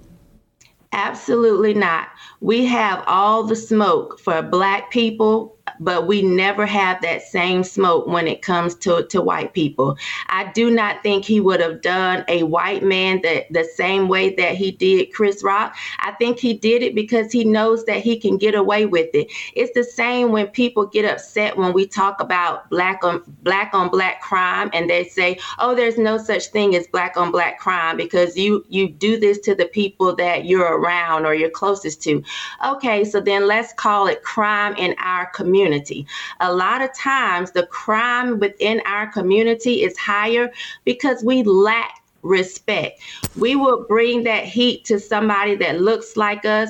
Absolutely not. We have all the smoke for black people but we never have that same smoke when it comes to, to white people. I do not think he would have done a white man the, the same way that he did Chris Rock. I think he did it because he knows that he can get away with it. It's the same when people get upset when we talk about black on black on black crime and they say, "Oh, there's no such thing as black on black crime because you you do this to the people that you're around or you're closest to." Okay, so then let's call it crime in our community community. A lot of times, the crime within our community is higher because we lack respect. We will bring that heat to somebody that looks like us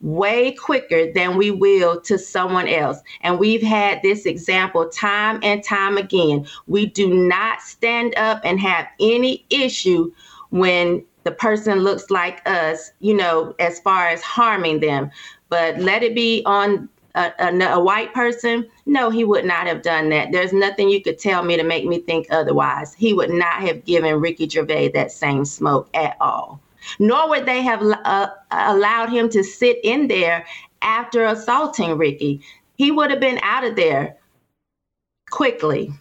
way quicker than we will to someone else. And we've had this example time and time again. We do not stand up and have any issue when the person looks like us, you know, as far as harming them. But let it be on a, a, a, white person, no, he would not have done that. There's nothing you could tell me to make me think otherwise. He would not have given Ricky Gervais that same smoke at all. Nor would they have uh, allowed him to sit in there after assaulting Ricky. He would have been out of there quickly.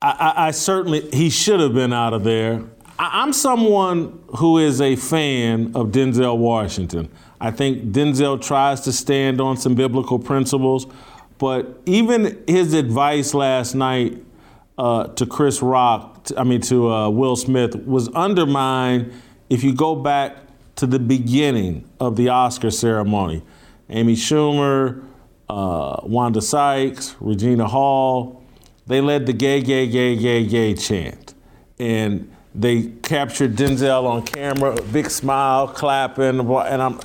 I, I, certainly, he should have been out of there. I, I'm someone who is a fan of Denzel Washington. I think Denzel tries to stand on some biblical principles, but even his advice last night uh, to Chris Rock, I mean to uh, Will Smith, was undermined if you go back to the beginning of the Oscar ceremony. Amy Schumer, uh, Wanda Sykes, Regina Hall, they led the gay, gay, gay, gay, gay chant. And they captured Denzel on camera, big smile, clapping, and I'm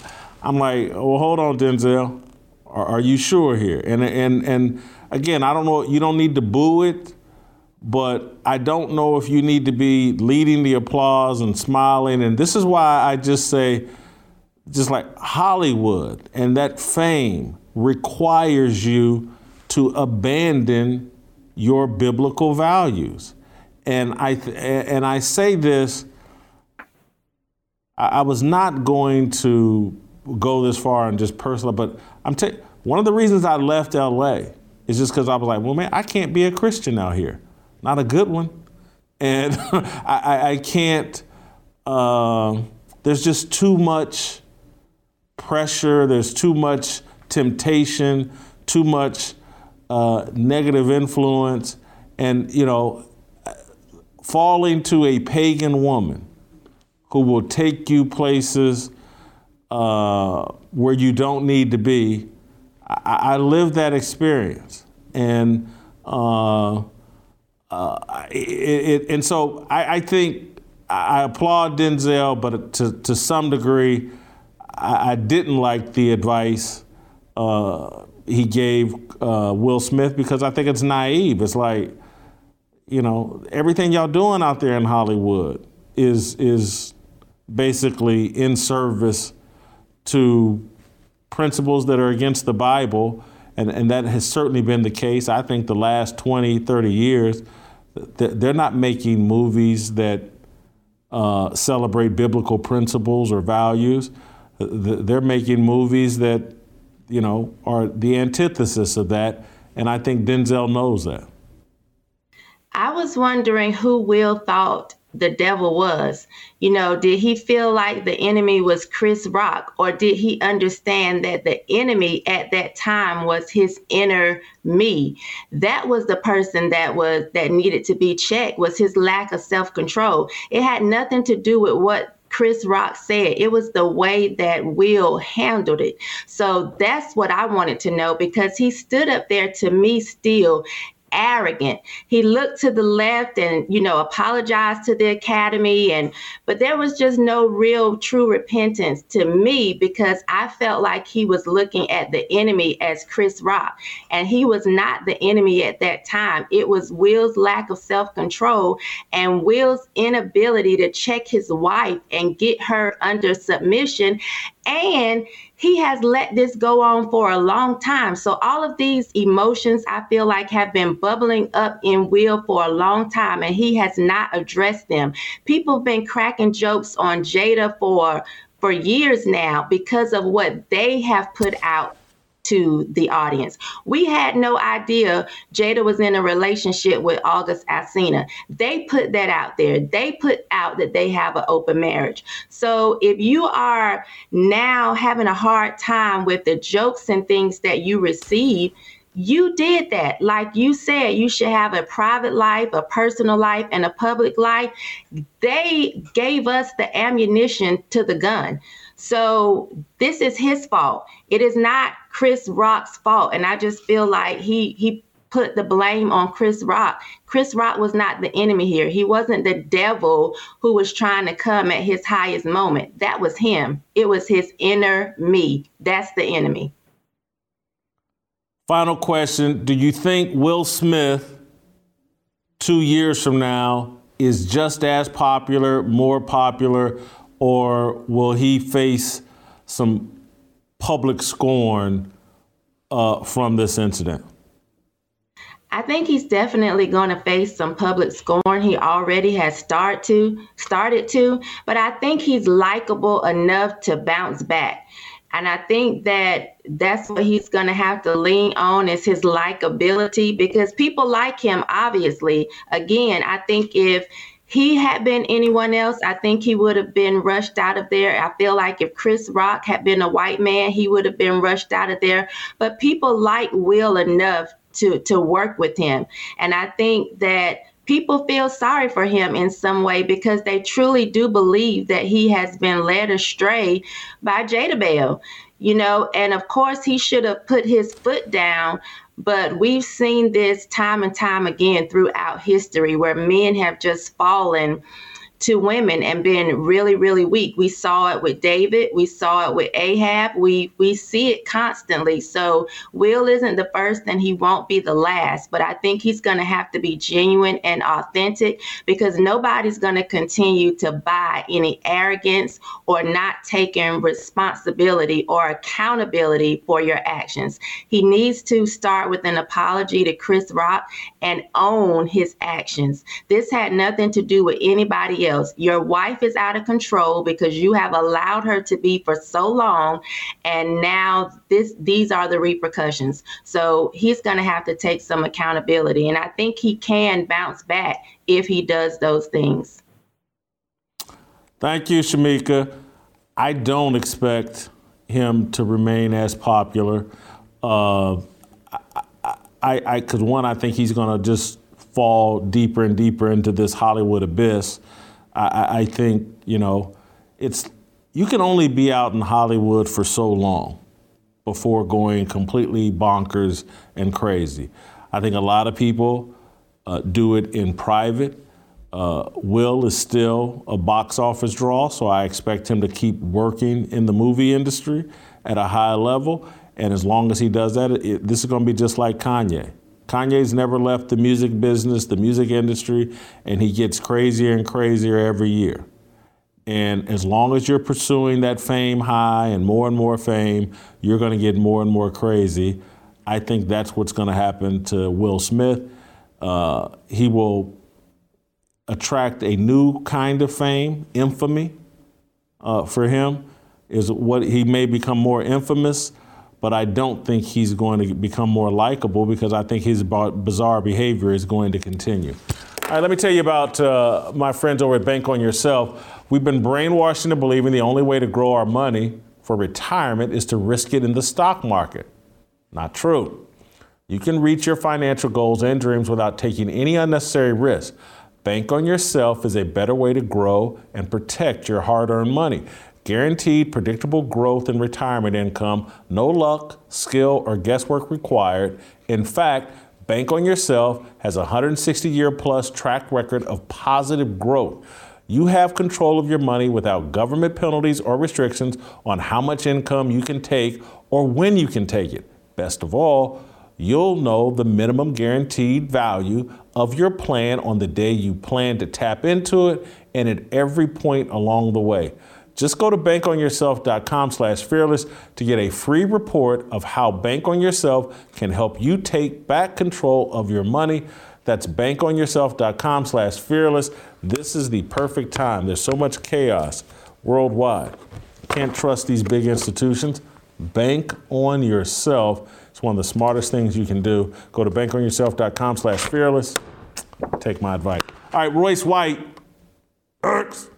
I'm like, well, hold on, Denzel. Are, are, you sure here? And and and again, I don't know. You don't need to boo it, but I don't know if you need to be leading the applause and smiling. And this is why I just say, just like Hollywood and that fame requires you to abandon your biblical values. And I th- and I say this. I was not going to go this far and just personal, but I'm telling one of the reasons I left LA is just because I was like, well, man, I can't be a Christian out here, not a good one, and I, I, I, can't. Uh, there's just too much pressure. There's too much temptation. Too much uh, negative influence, and you know, falling to a pagan woman who will take you places uh, where you don't need to be. I, I lived that experience, and uh, uh, it, it, and so I, I, think I applaud Denzel, but to to some degree, I, I didn't like the advice uh, he gave uh, Will Smith because I think it's naive. It's like, you know, everything y'all doing out there in Hollywood, is is basically in service to principles that are against the Bible, and, and that has certainly been the case. I think the last 20, 30 years, they're not making movies that uh, celebrate biblical principles or values. They're making movies that, you know, are the antithesis of that, and I think Denzel knows that. I was wondering who Will thought the devil was. You know, did he feel like the enemy was Chris Rock, or did he understand that the enemy at that time was his inner me? That was the person that was that needed to be checked was his lack of self-control. It had nothing to do with what Chris Rock said. It was the way that Will handled it. So that's what I wanted to know because he stood up there to me still arrogant. He looked to the left and, you know, apologized to the academy and but there was just no real true repentance to me because I felt like he was looking at the enemy as Chris Rock and he was not the enemy at that time. It was Will's lack of self-control and Will's inability to check his wife and get her under submission and he has let this go on for a long time. So all of these emotions I feel like have been bubbling up in Will for a long time and he has not addressed them. People have been cracking jokes on Jada for for years now because of what they have put out to the audience. We had no idea Jada was in a relationship with August Alsina. They put that out there. They put out that they have an open marriage. So if you are now having a hard time with the jokes and things that you receive, you did that. Like you said, you should have a private life, a personal life, and a public life. They gave us the ammunition to the gun. So this is his fault. It is not Chris Rock's fault. And I just feel like he he put the blame on Chris Rock. Chris Rock was not the enemy here. He wasn't the devil who was trying to come at his highest moment. That was him. It was his inner me. That's the enemy. Final question Do you think Will Smith, two years from now, is just as popular, more popular, or will he face some public scorn uh, from this incident? I think he's definitely going to face some public scorn. He already has start to started to, but I think he's likable enough to bounce back. And I think that that's what he's going to have to lean on is his likability because people like him obviously. Again, I think if he had been anyone else, I think he would have been rushed out of there. I feel like if Chris Rock had been a white man, he would have been rushed out of there. But people like Will enough to to work with him. And I think that people feel sorry for him in some way because they truly do believe that he has been led astray by Jada Bell. You know, and of course he should have put his foot down but we've seen this time and time again throughout history where men have just fallen to women and been really, really weak. We saw it with David. We saw it with Ahab. We we see it constantly. So Will isn't the first and he won't be the last. But I think he's gonna have to be genuine and authentic because nobody's gonna continue to buy any arrogance or not taking responsibility or accountability for your actions. He needs to start with an apology to Chris Rock and own his actions. This had nothing to do with anybody else Your wife is out of control because you have allowed her to be for so long and now this these are the repercussions. So he's going to have to take some accountability and I think he can bounce back if he does those things. Thank you, Shamika. I don't expect him to remain as popular. Uh, I, because one, I think he's going to just fall deeper and deeper into this Hollywood abyss. I, I think, you know, it's you can only be out in Hollywood for so long before going completely bonkers and crazy. I think a lot of people uh, do it in private. Uh, Will is still a box office draw, so I expect him to keep working in the movie industry at a high level. And as long as he does that, it, this is going to be just like Kanye. Kanye's never left the music business, the music industry, and he gets crazier and crazier every year. And as long as you're pursuing that fame high and more and more fame, you're going to get more and more crazy. I think that's what's going to happen to Will Smith. Uh, he will attract a new kind of fame, infamy uh, for him. Is what he may become more infamous, but I don't think he's going to become more likable because I think his bizarre behavior is going to continue. All right, let me tell you about uh, my friends over at Bank on Yourself. We've been brainwashed into believing the only way to grow our money for retirement is to risk it in the stock market. Not true. You can reach your financial goals and dreams without taking any unnecessary risk. Bank on yourself is a better way to grow and protect your hard earned money. Guaranteed predictable growth in retirement income, no luck, skill, or guesswork required. In fact, Bank on Yourself has a 160 year plus track record of positive growth. You have control of your money without government penalties or restrictions on how much income you can take or when you can take it. Best of all, you'll know the minimum guaranteed value of your plan on the day you plan to tap into it and at every point along the way. Just go to bankonyourself.com slash fearless to get a free report of how Bank on Yourself can help you take back control of your money. That's bankonyourself.com slash fearless. This is the perfect time. There's so much chaos worldwide. Can't trust these big institutions. Bank on yourself. It's one of the smartest things you can do. Go to bankonyourself.com slash fearless. Take my advice. All right, Royce White. Erks.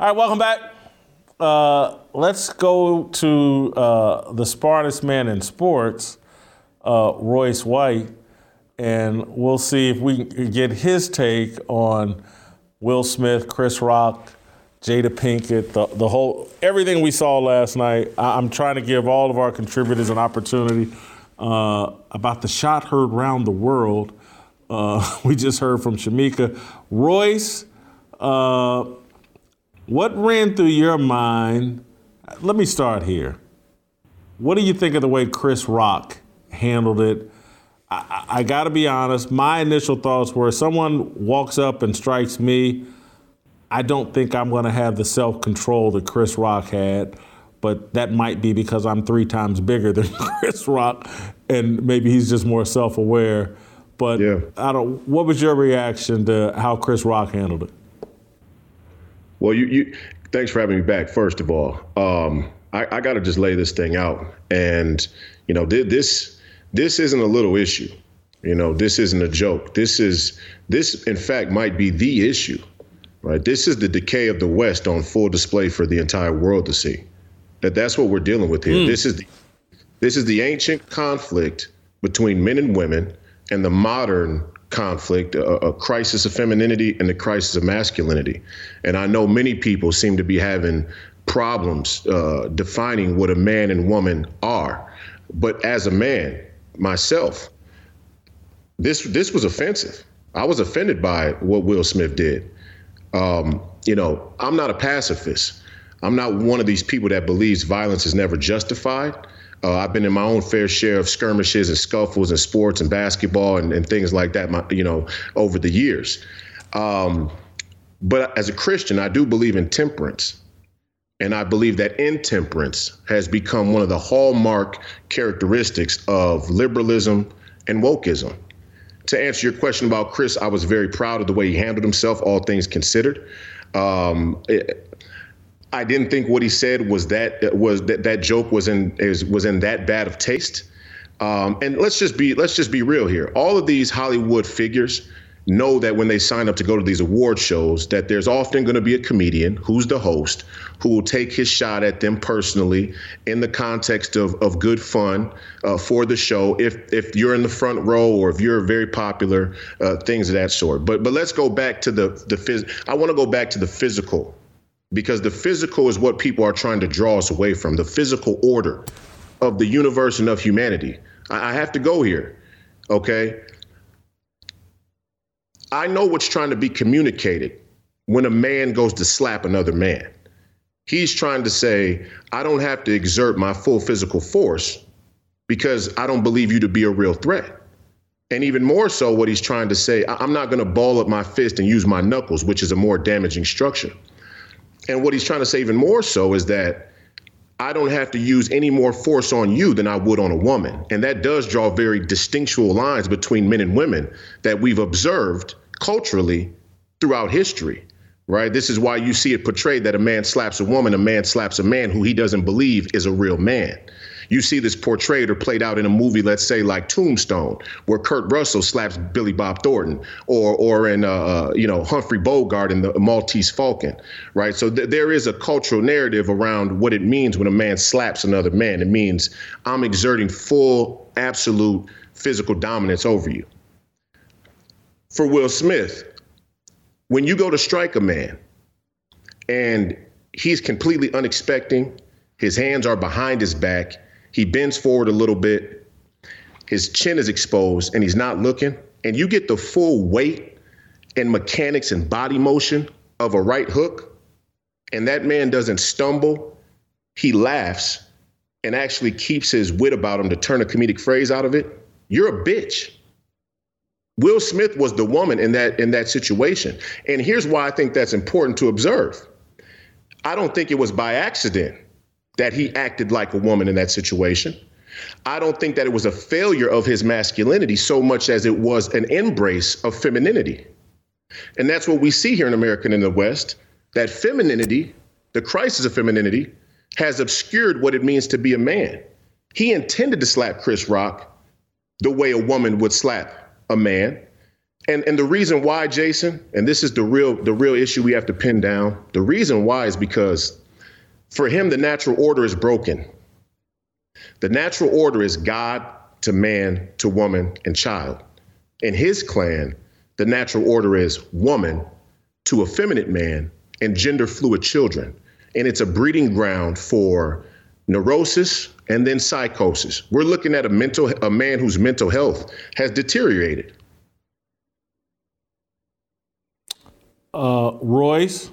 All right, welcome back. Uh, let's go to uh, the smartest man in sports, uh, Royce White, and we'll see if we can get his take on Will Smith, Chris Rock, Jada Pinkett, the, the whole everything we saw last night. I, am trying to give all of our contributors an opportunity uh, about the shot heard round the world. Uh, we just heard from Shamika. Royce, uh, what ran through your mind? Let me start here. What do you think of the way Chris Rock handled it? I, I got to be honest, my initial thoughts were someone walks up and strikes me. I don't think I'm going to have the self control that Chris Rock had, but that might be because I'm three times bigger than Chris Rock, and maybe he's just more self aware. But yeah. I don't. What was your reaction to how Chris Rock handled it? Well, you, you thanks for having me back. First of all, um, I, I got to just lay this thing out, and you know, this this isn't a little issue. You know, this isn't a joke. This is this, in fact, might be the issue. Right. This is the decay of the West on full display for the entire world to see. That that's what we're dealing with here. Mm. This is the this is the ancient conflict between men and women and the modern conflict, a, a, crisis of femininity and the crisis of masculinity. And I know many people seem to be having problems uh, defining what a man and woman are. But as a man, myself, this this was offensive. I was offended by what Will Smith did. Um, you know, I'm not a pacifist. I'm not one of these people that believes violence is never justified. Uh, I've been in my own fair share of skirmishes and scuffles and sports and basketball and, and things like that, my, you know, over the years. Um, but as a Christian, I do believe in temperance. And I believe that intemperance has become one of the hallmark characteristics of liberalism and wokeism. To answer your question about Chris, I was very proud of the way he handled himself, all things considered. Um, it, I didn't think what he said was that was that that joke was in is, was in that bad of taste. Um, and let's just be let's just be real here. All of these Hollywood figures know that when they sign up to go to these award shows, that there's often going to be a comedian who's the host who will take his shot at them personally in the context of, of good fun uh, for the show. If if you're in the front row or if you're very popular, uh, things of that sort. But but let's go back to the the phys- I want to go back to the physical because the physical is what people are trying to draw us away from the physical order of the universe and of humanity. I, I have to go here. Okay. I know what's trying to be communicated when a man goes to slap another man. He's trying to say, I don't have to exert my full physical force because I don't believe you to be a real threat. And even more so, what he's trying to say, I'm not going to ball up my fist and use my knuckles, which is a more damaging structure. And what he's trying to say even more so is that I don't have to use any more force on you than I would on a woman. And that does draw very distinctual lines between men and women that we've observed culturally throughout history, right? This is why you see it portrayed that a man slaps a woman, a man slaps a man who he doesn't believe is a real man. You see this portrayed or played out in a movie, let's say like Tombstone, where Kurt Russell slaps Billy Bob Thornton, or or in uh, uh, you know Humphrey Bogart in the Maltese Falcon, right? So th- there is a cultural narrative around what it means when a man slaps another man. It means I'm exerting full, absolute physical dominance over you. For Will Smith, when you go to strike a man and he's completely unexpecting, his hands are behind his back, he bends forward a little bit, his chin is exposed, and he's not looking, and you get the full weight and mechanics and body motion of a right hook, and that man doesn't stumble, he laughs and actually keeps his wit about him to turn a comedic phrase out of it, you're a bitch. Will Smith was the woman in that in that situation. And here's why I think that's important to observe. I don't think it was by accident that he acted like a woman in that situation. I don't think that it was a failure of his masculinity so much as it was an embrace of femininity. And that's what we see here in America and in the West that femininity, the crisis of femininity, has obscured what it means to be a man. He intended to slap Chris Rock the way a woman would slap a man. And, and the reason why, Jason, and this is the real the real issue we have to pin down. The reason why is because for him the natural order is broken. The natural order is God to man to woman and child. In his clan, the natural order is woman to effeminate man and gender fluid children. And it's a breeding ground for neurosis and then psychosis. We're looking at a mental a man whose mental health has deteriorated. Uh, Royce,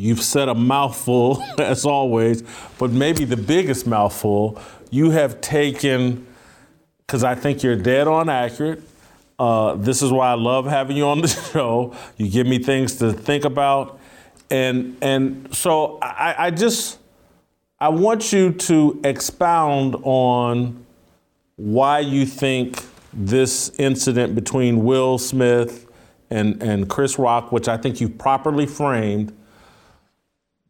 you've said a mouthful as always, but maybe the biggest mouthful. You have taken, because I think you're dead on accurate. Uh, this is why I love having you on the show. You give me things to think about, and and so I, I just I want you to expound on why you think this incident between Will Smith and, and Chris Rock, which I think you've properly framed.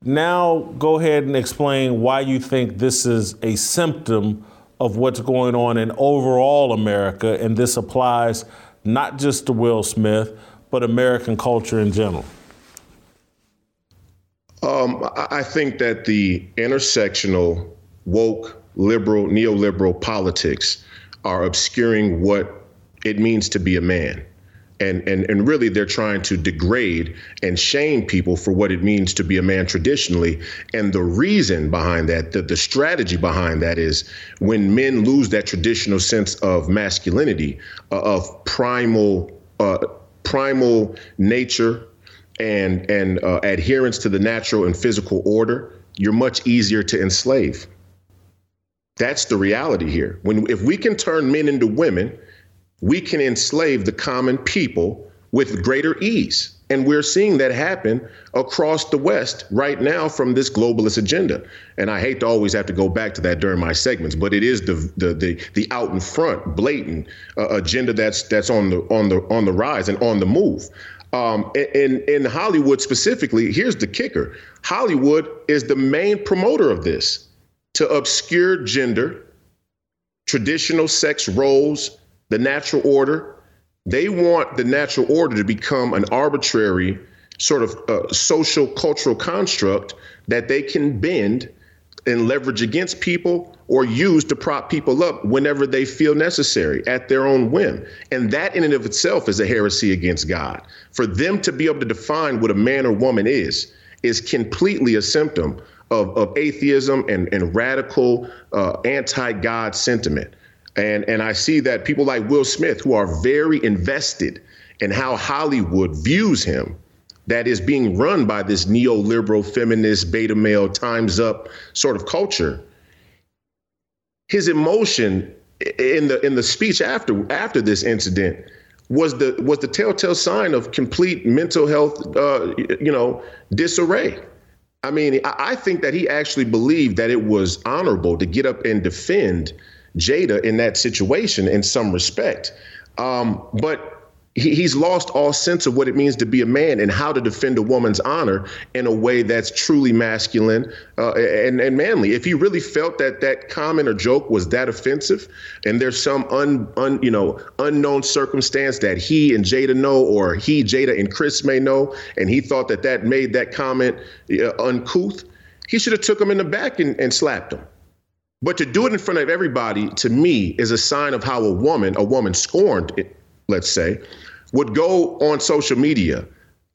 Now, go ahead and explain why you think this is a symptom of what's going on in overall America, and this applies not just to Will Smith, but American culture in general. Um, I think that the intersectional, woke, liberal, neoliberal politics are obscuring what it means to be a man. And, and, and really, they're trying to degrade and shame people for what it means to be a man traditionally. And the reason behind that, the, the strategy behind that is when men lose that traditional sense of masculinity, uh, of primal, uh, primal nature, and and uh, adherence to the natural and physical order, you're much easier to enslave. That's the reality here. When if we can turn men into women, we can enslave the common people with greater ease. And we're seeing that happen across the West right now from this globalist agenda. And I hate to always have to go back to that during my segments, but it is the the the, the out in front, blatant uh, agenda that's that's on the on the on the rise and on the move. Um, in in Hollywood specifically, here's the kicker: Hollywood is the main promoter of this to obscure gender, traditional sex roles, the natural order. They want the natural order to become an arbitrary sort of uh, social cultural construct that they can bend and leverage against people or use to prop people up whenever they feel necessary at their own whim. And that in and of itself is a heresy against God. For them to be able to define what a man or woman is, is completely a symptom of, of atheism and, and radical uh, anti-God sentiment. And, and I see that people like Will Smith, who are very invested in how Hollywood views him that is being run by this neoliberal feminist beta male times up sort of culture. His emotion in the in the speech after after this incident was the was the telltale sign of complete mental health uh, you know disarray. I mean I, I think that he actually believed that it was honorable to get up and defend jada in that situation in some respect um, but he, he's lost all sense of what it means to be a man and how to defend a woman's honor in a way that's truly masculine uh, and, and manly. If he really felt that that comment or joke was that offensive, and there's some un, un you know unknown circumstance that he and Jada know, or he Jada and Chris may know, and he thought that that made that comment uh, uncouth, he should have took him in the back and, and slapped him. But to do it in front of everybody, to me, is a sign of how a woman, a woman scorned, let's say, would go on social media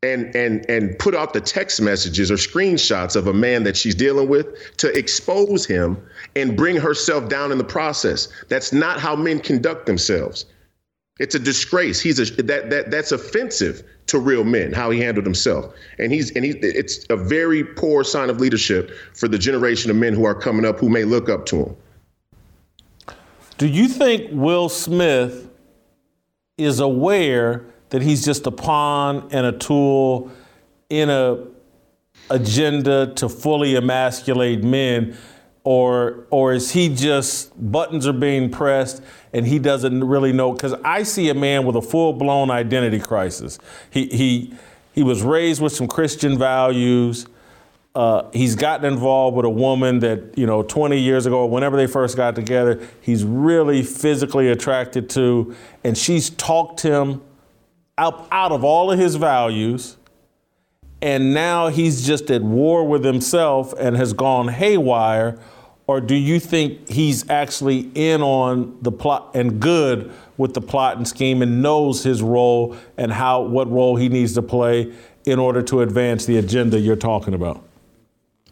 and and and put out the text messages or screenshots of a man that she's dealing with to expose him and bring herself down in the process. That's not how men conduct themselves. It's a disgrace. He's a that that that's offensive to real men how he handled himself. And he's and he it's a very poor sign of leadership for the generation of men who are coming up who may look up to him. Do you think Will Smith is aware that he's just a pawn and a tool in a agenda to fully emasculate men or or is he just buttons are being pressed and he doesn't really know because I see a man with a full-blown identity crisis. He he he was raised with some Christian values. Uh, he's gotten involved with a woman that you know 20 years ago whenever they first got together he's really physically attracted to and she's talked him out, out of all of his values and now he's just at war with himself and has gone haywire or do you think he's actually in on the plot and good with the plot and scheme and knows his role and how what role he needs to play in order to advance the agenda you're talking about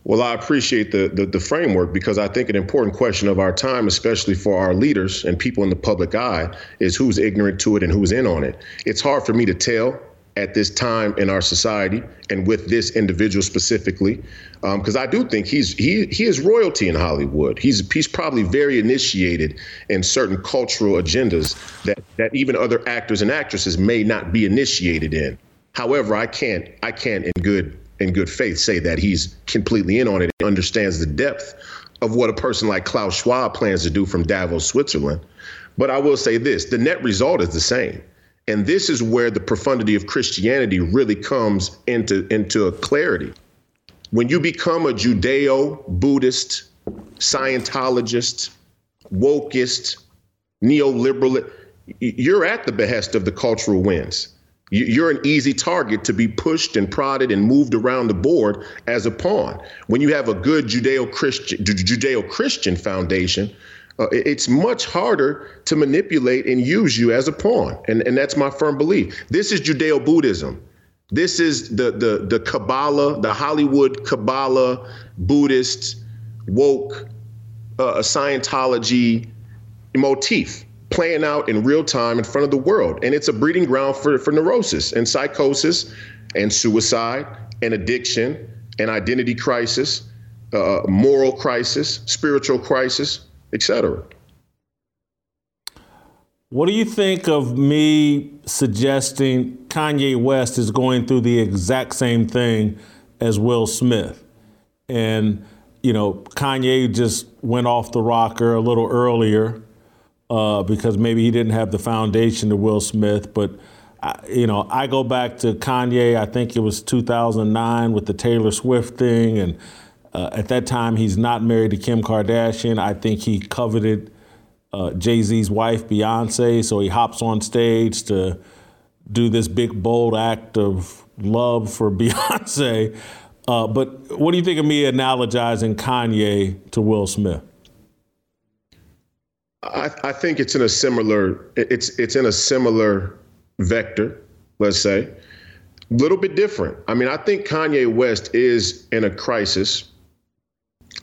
well, I appreciate the, the, the framework because I think an important question of our time, especially for our leaders and people in the public eye, is who's ignorant to it and who's in on it. It's hard for me to tell at this time in our society and with this individual specifically, because um, I do think he's he he is royalty in Hollywood. He's he's probably very initiated in certain cultural agendas that that even other actors and actresses may not be initiated in. However, I can't I can't in good in good faith say that he's completely in on it and understands the depth of what a person like Klaus Schwab plans to do from Davos, Switzerland. But I will say this the net result is the same. And this is where the profundity of Christianity really comes into, into clarity. When you become a Judeo Buddhist, Scientologist, wokeist, neoliberal, you're at the behest of the cultural winds. You're an easy target to be pushed and prodded and moved around the board as a pawn. When you have a good Judeo-Christian Judeo-Christian foundation, uh, it's much harder to manipulate and use you as a pawn. And, and that's my firm belief. This is Judeo Buddhism. This is the, the, the Kabbalah, the Hollywood Kabbalah, Buddhist, woke, uh, Scientology motif playing out in real time in front of the world. And it's a breeding ground for, for neurosis and psychosis and suicide and addiction and identity crisis, uh, moral crisis, spiritual crisis, etc. What do you think of me suggesting Kanye West is going through the exact same thing as Will Smith? And, you know, Kanye just went off the rocker a little earlier uh, because maybe he didn't have the foundation to Will Smith. But, I, you know, I go back to Kanye, I think it was 2009 with the Taylor Swift thing. And uh, at that time, he's not married to Kim Kardashian. I think he coveted uh, Jay Z's wife, Beyonce. So he hops on stage to do this big, bold act of love for Beyonce. Uh, but what do you think of me analogizing Kanye to Will Smith? I, I think it's in a similar it's it's in a similar vector, let's say. A little bit different. I mean, I think Kanye West is in a crisis.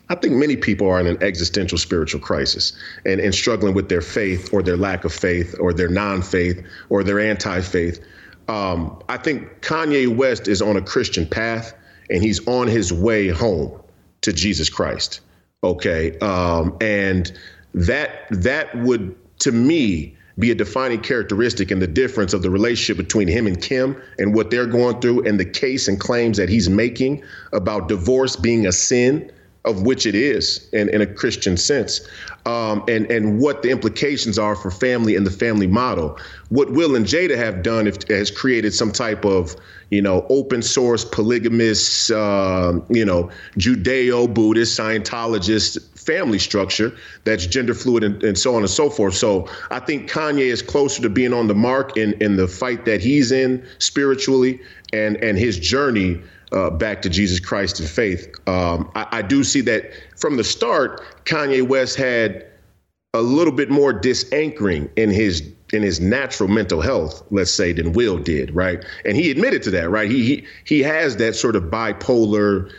I think many people are in an existential spiritual crisis and, and struggling with their faith or their lack of faith or their non faith or their anti faith. Um, I think Kanye West is on a Christian path and he's on his way home to Jesus Christ. Okay. Um, and that that would to me be a defining characteristic and the difference of the relationship between him and Kim and what they're going through and the case and claims that he's making about divorce being a sin of which it is in, in a Christian sense, um, and and what the implications are for family and the family model. What Will and Jada have done if, has created some type of you know open source polygamous, uh, you know Judeo Buddhist Scientologist family structure that's gender fluid and, and, so on and so forth. So I think Kanye is closer to being on the mark in in the fight that he's in spiritually and and his journey uh, back to Jesus Christ and faith. Um, I, I, do see that from the start, Kanye West had a little bit more disanchoring in his in his natural mental health, let's say, than Will did, right? And he admitted to that, right? He he he has that sort of bipolar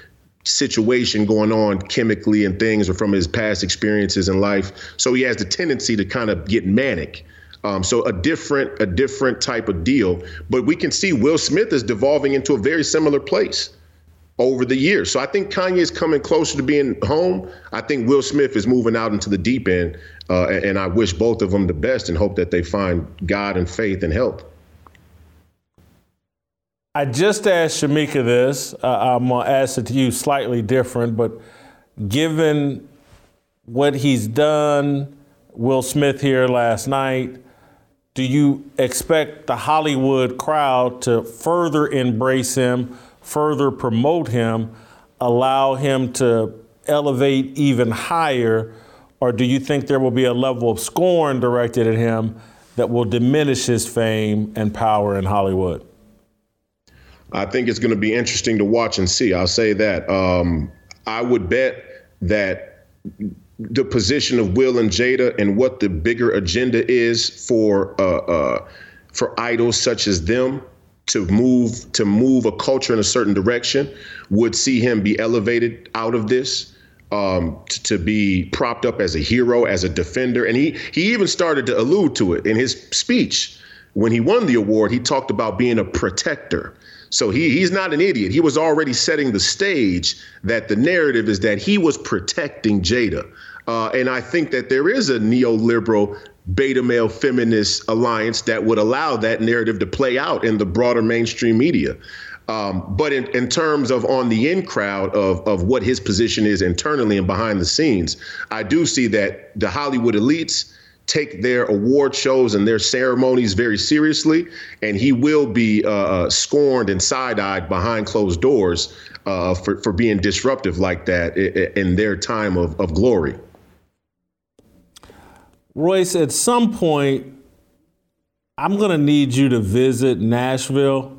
situation going on chemically and things or from his past experiences in life. So he has the tendency to kind of get manic. Um, so a different a different type of deal. But we can see Will Smith is devolving into a very similar place over the years. So I think Kanye is coming closer to being home. I think Will Smith is moving out into the deep end, uh, and I wish both of them the best and hope that they find God and faith and help. I just asked Shamika this. Uh, I'm gonna ask it to you slightly different, but given what he's done, Will Smith here last night do you expect the Hollywood crowd to further embrace him, further promote him, allow him to elevate even higher? Or do you think there will be a level of scorn directed at him that will diminish his fame and power in Hollywood? I think it's going to be interesting to watch and see. I'll say that. Um, I would bet that the position of Will and Jada and what the bigger agenda is for uh, uh, for idols such as them to move to move a culture in a certain direction would see him be elevated out of this um, to, to be propped up as a hero as a defender and he he even started to allude to it in his speech when he won the award he talked about being a protector so he he's not an idiot. He was already setting the stage that the narrative is that he was protecting Jada. Uh, and I think that there is a neoliberal beta male feminist alliance that would allow that narrative to play out in the broader mainstream media. Um, but in, in terms of on the in crowd of, of what his position is internally and behind the scenes, I do see that the Hollywood elites take their award shows and their ceremonies very seriously, and he will be uh, uh scorned and side eyed behind closed doors uh, for, for being disruptive like that in their time of, of glory. Royce, at some point, I'm going to need you to visit Nashville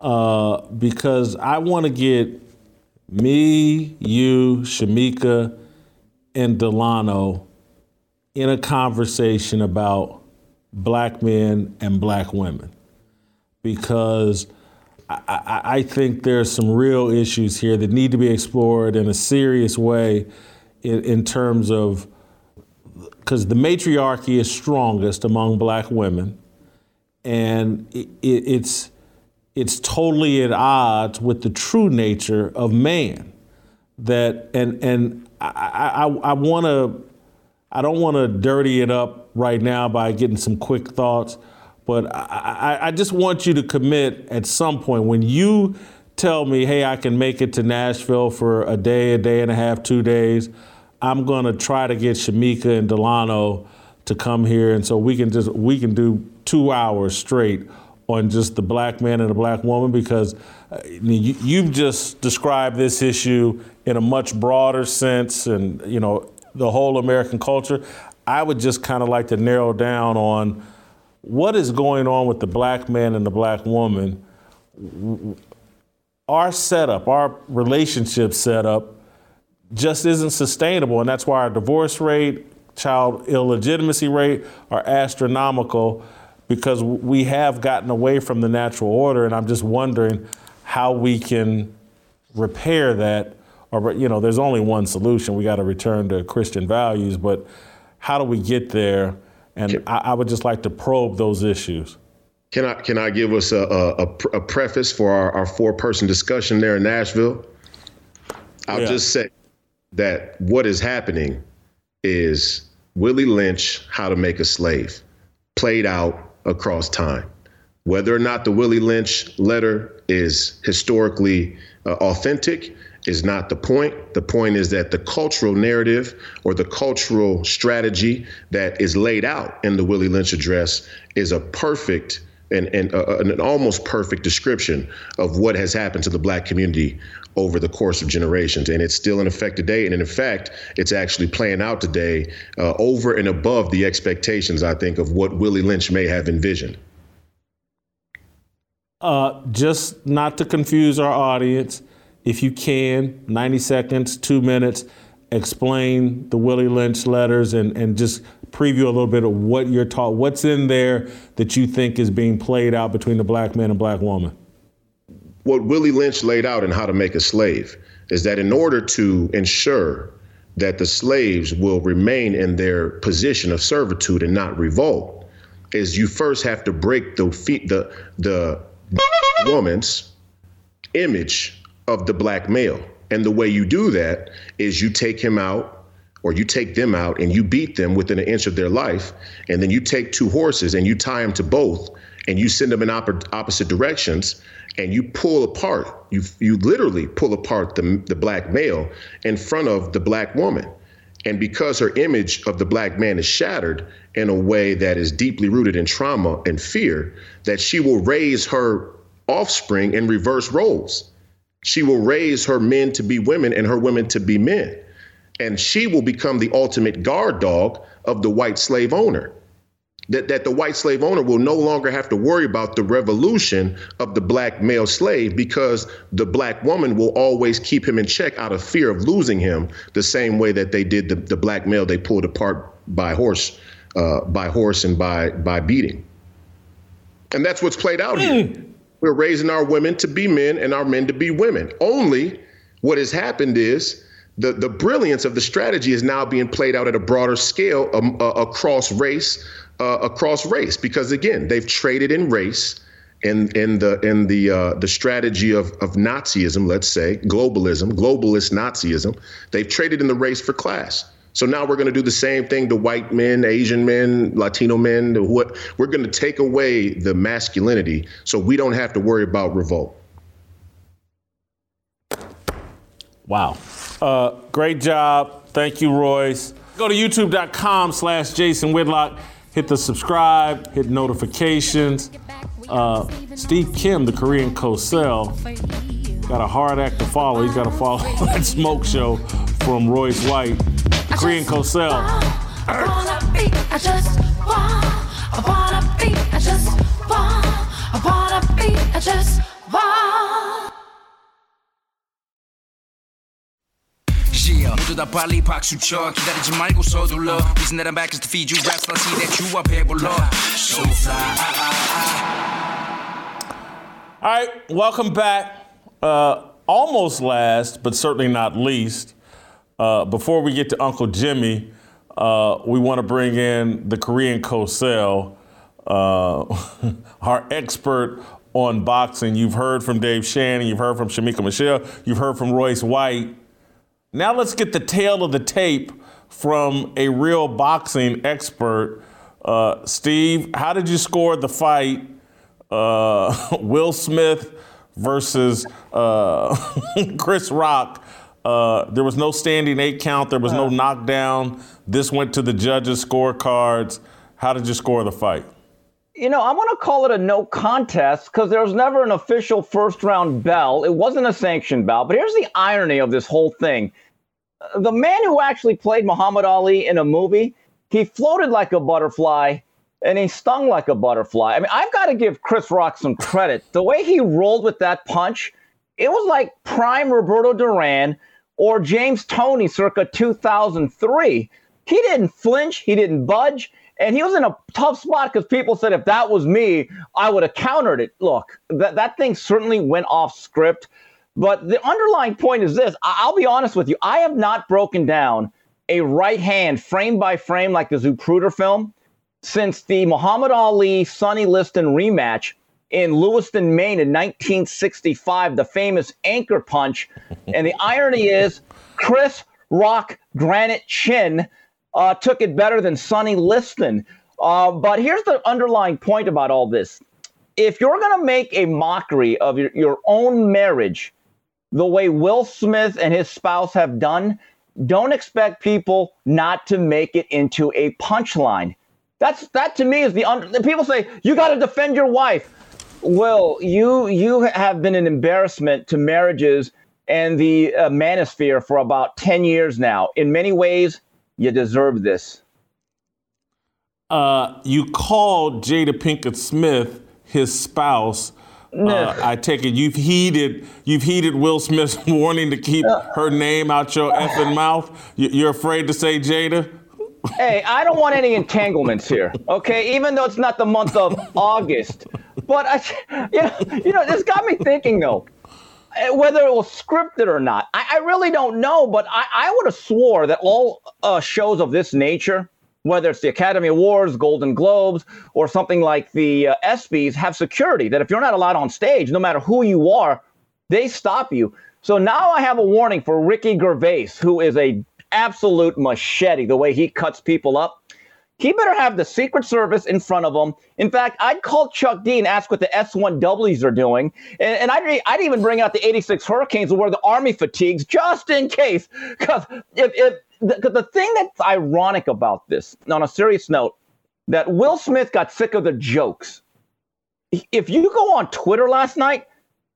uh, because I want to get me, you, Shamika, and Delano in a conversation about black men and black women because I, I, I, think there's some real issues here that need to be explored in a serious way in, in terms of because the matriarchy is strongest among black women, and it, it, it's it's totally at odds with the true nature of man. That and and I I, I want to I don't want to dirty it up right now by getting some quick thoughts, but I, I just want you to commit at some point when you tell me, hey, I can make it to Nashville for a day, a day and a half, two days. I'm to try to get Shamika and Delano to come here, and so we can just we can do two hours straight on just the black man and the black woman because you, you've just described this issue in a much broader sense, and you know the whole American culture. I would just kind of like to narrow down on what is going on with the black man and the black woman. Our setup, our relationship setup just isn't sustainable. And that's why our divorce rate, child illegitimacy rate are astronomical because we have gotten away from the natural order. And I'm just wondering how we can repair that. Or, you know, there's only one solution. We got to return to Christian values. But how do we get there? And I, I would just like to probe those issues. Can I can I give us a a, a preface for our, our four person discussion there in Nashville? I'll Yeah. just say that what is happening is Willie Lynch, How to Make a Slave, played out across time. Whether or not the Willie Lynch letter is historically uh, authentic is not the point. The point is that the cultural narrative or the cultural strategy that is laid out in the Willie Lynch address is a perfect and, and uh, an almost perfect description of what has happened to the black community over the course of generations. And it's still in effect today. And in fact, it's actually playing out today uh, over and above the expectations, I think, of what Willie Lynch may have envisioned. Uh, just not to confuse our audience, if you can, 90 seconds, two minutes, explain the Willie Lynch letters and, and just preview a little bit of what you're taught, what's in there that you think is being played out between the black man and black woman. What Willie Lynch laid out in How to Make a Slave is that in order to ensure that the slaves will remain in their position of servitude and not revolt, is you first have to break the feet the the woman's image of the black male. And the way you do that is you take him out or you take them out and you beat them within an inch of their life. And then you take two horses and you tie them to both and you send them in opposite directions and you pull apart, you, you literally pull apart the, the black male in front of the black woman. And because her image of the black man is shattered in a way that is deeply rooted in trauma and fear, that she will raise her offspring in reverse roles. She will raise her men to be women and her women to be men. And she will become the ultimate guard dog of the white slave owner. That, that the white slave owner will no longer have to worry about the revolution of the black male slave because the black woman will always keep him in check out of fear of losing him, the same way that they did the, the black male they pulled apart by horse, uh, by horse and by by beating. And that's what's played out here. We're raising our women to be men and our men to be women. Only what has happened is the, the brilliance of the strategy is now being played out at a broader scale um, uh, across race, uh, across race, because again, they've traded in race in in the in the uh, the strategy of of Nazism, let's say globalism, globalist Nazism. They've traded in the race for class. So now we're going to do the same thing to white men, Asian men, Latino men. What we're going to take away the masculinity, so we don't have to worry about revolt. Wow. Uh, great job. Thank you, Royce. Go to youtube.com slash Jason Whitlock. Hit the subscribe, hit notifications. Uh, Steve Kim, the Korean Cosell, got a hard act to follow. He's got to follow that smoke show from Royce White. Korean Cosell. I wanna be, I just want, I wanna be, I just want. Yeah, 모두 다 빨리 박수 쳐 기다리지 말고 서둘러 Reason that I'm back is to feed you raps Let's see that you are 배불러 So fly All right, welcome back. Uh, almost last, but certainly not least. Uh, before we get to Uncle Jimmy, uh, we want to bring in the Korean Cosell, uh, our expert on boxing. You've heard from Dave Shannon, you've heard from Shamika Michelle, you've heard from Royce White. Now let's get the tail of the tape from a real boxing expert. Uh, Steve, how did you score the fight? Uh, Will Smith versus uh, Chris Rock. Uh, there was no standing eight count. There was no knockdown. This went to the judges' scorecards. How did you score the fight? You know, I'm going to call it a no contest because there was never an official first round bell. It wasn't a sanctioned bell. But here's the irony of this whole thing Uh, the man who actually played Muhammad Ali in a movie, he floated like a butterfly and he stung like a butterfly. I mean, I've got to give Chris Rock some credit. The way he rolled with that punch, it was like prime Roberto Duran or James Toney circa 2003. He didn't flinch, he didn't budge, and he was in a tough spot because people said if that was me, I would have countered it. Look, that, that thing certainly went off script. But the underlying point is this I'll be honest with you. I have not broken down a right hand frame by frame like the Zapruder film since the Muhammad Ali Sonny Liston rematch in Lewiston, Maine in 1965, the famous anchor punch. and the irony is, Chris Rock Granite Chin uh, took it better than Sonny Liston. Uh, but here's the underlying point about all this. If you're going to make a mockery of your, your own marriage the way Will Smith and his spouse have done, don't expect people not to make it into a punchline. That's that to me is the. People say you got to defend your wife. Well, you you have been an embarrassment to marriages and the uh, manosphere for about ten years now. In many ways, you deserve this. Uh, you called Jada Pinkett Smith his spouse. Uh, I take it you've heeded you've heeded Will Smith's warning to keep her name out your effing mouth. You- You're afraid to say Jada. hey, I don't want any entanglements here, okay? Even though it's not the month of August, but I, you know, you know, this got me thinking though, eh, whether it was scripted or not. I, I really don't know, but I, I would have swore that all uh, shows of this nature, whether it's the Academy Awards, Golden Globes, or something like the uh, ESPYS, have security. That if you're not allowed on stage, no matter who you are, they stop you. So now I have a warning for Ricky Gervais, who is a absolute machete, the way he cuts people up. He better have the Secret Service in front of him. In fact, I'd call Chuck D and ask what the S1Ws are doing. And, and I'd, I'd even bring out the 86 Hurricanes and wear the Army fatigues just in case. Because if, if the, the thing that's ironic about this, on a serious note, that Will Smith got sick of the jokes. If you go on Twitter last night,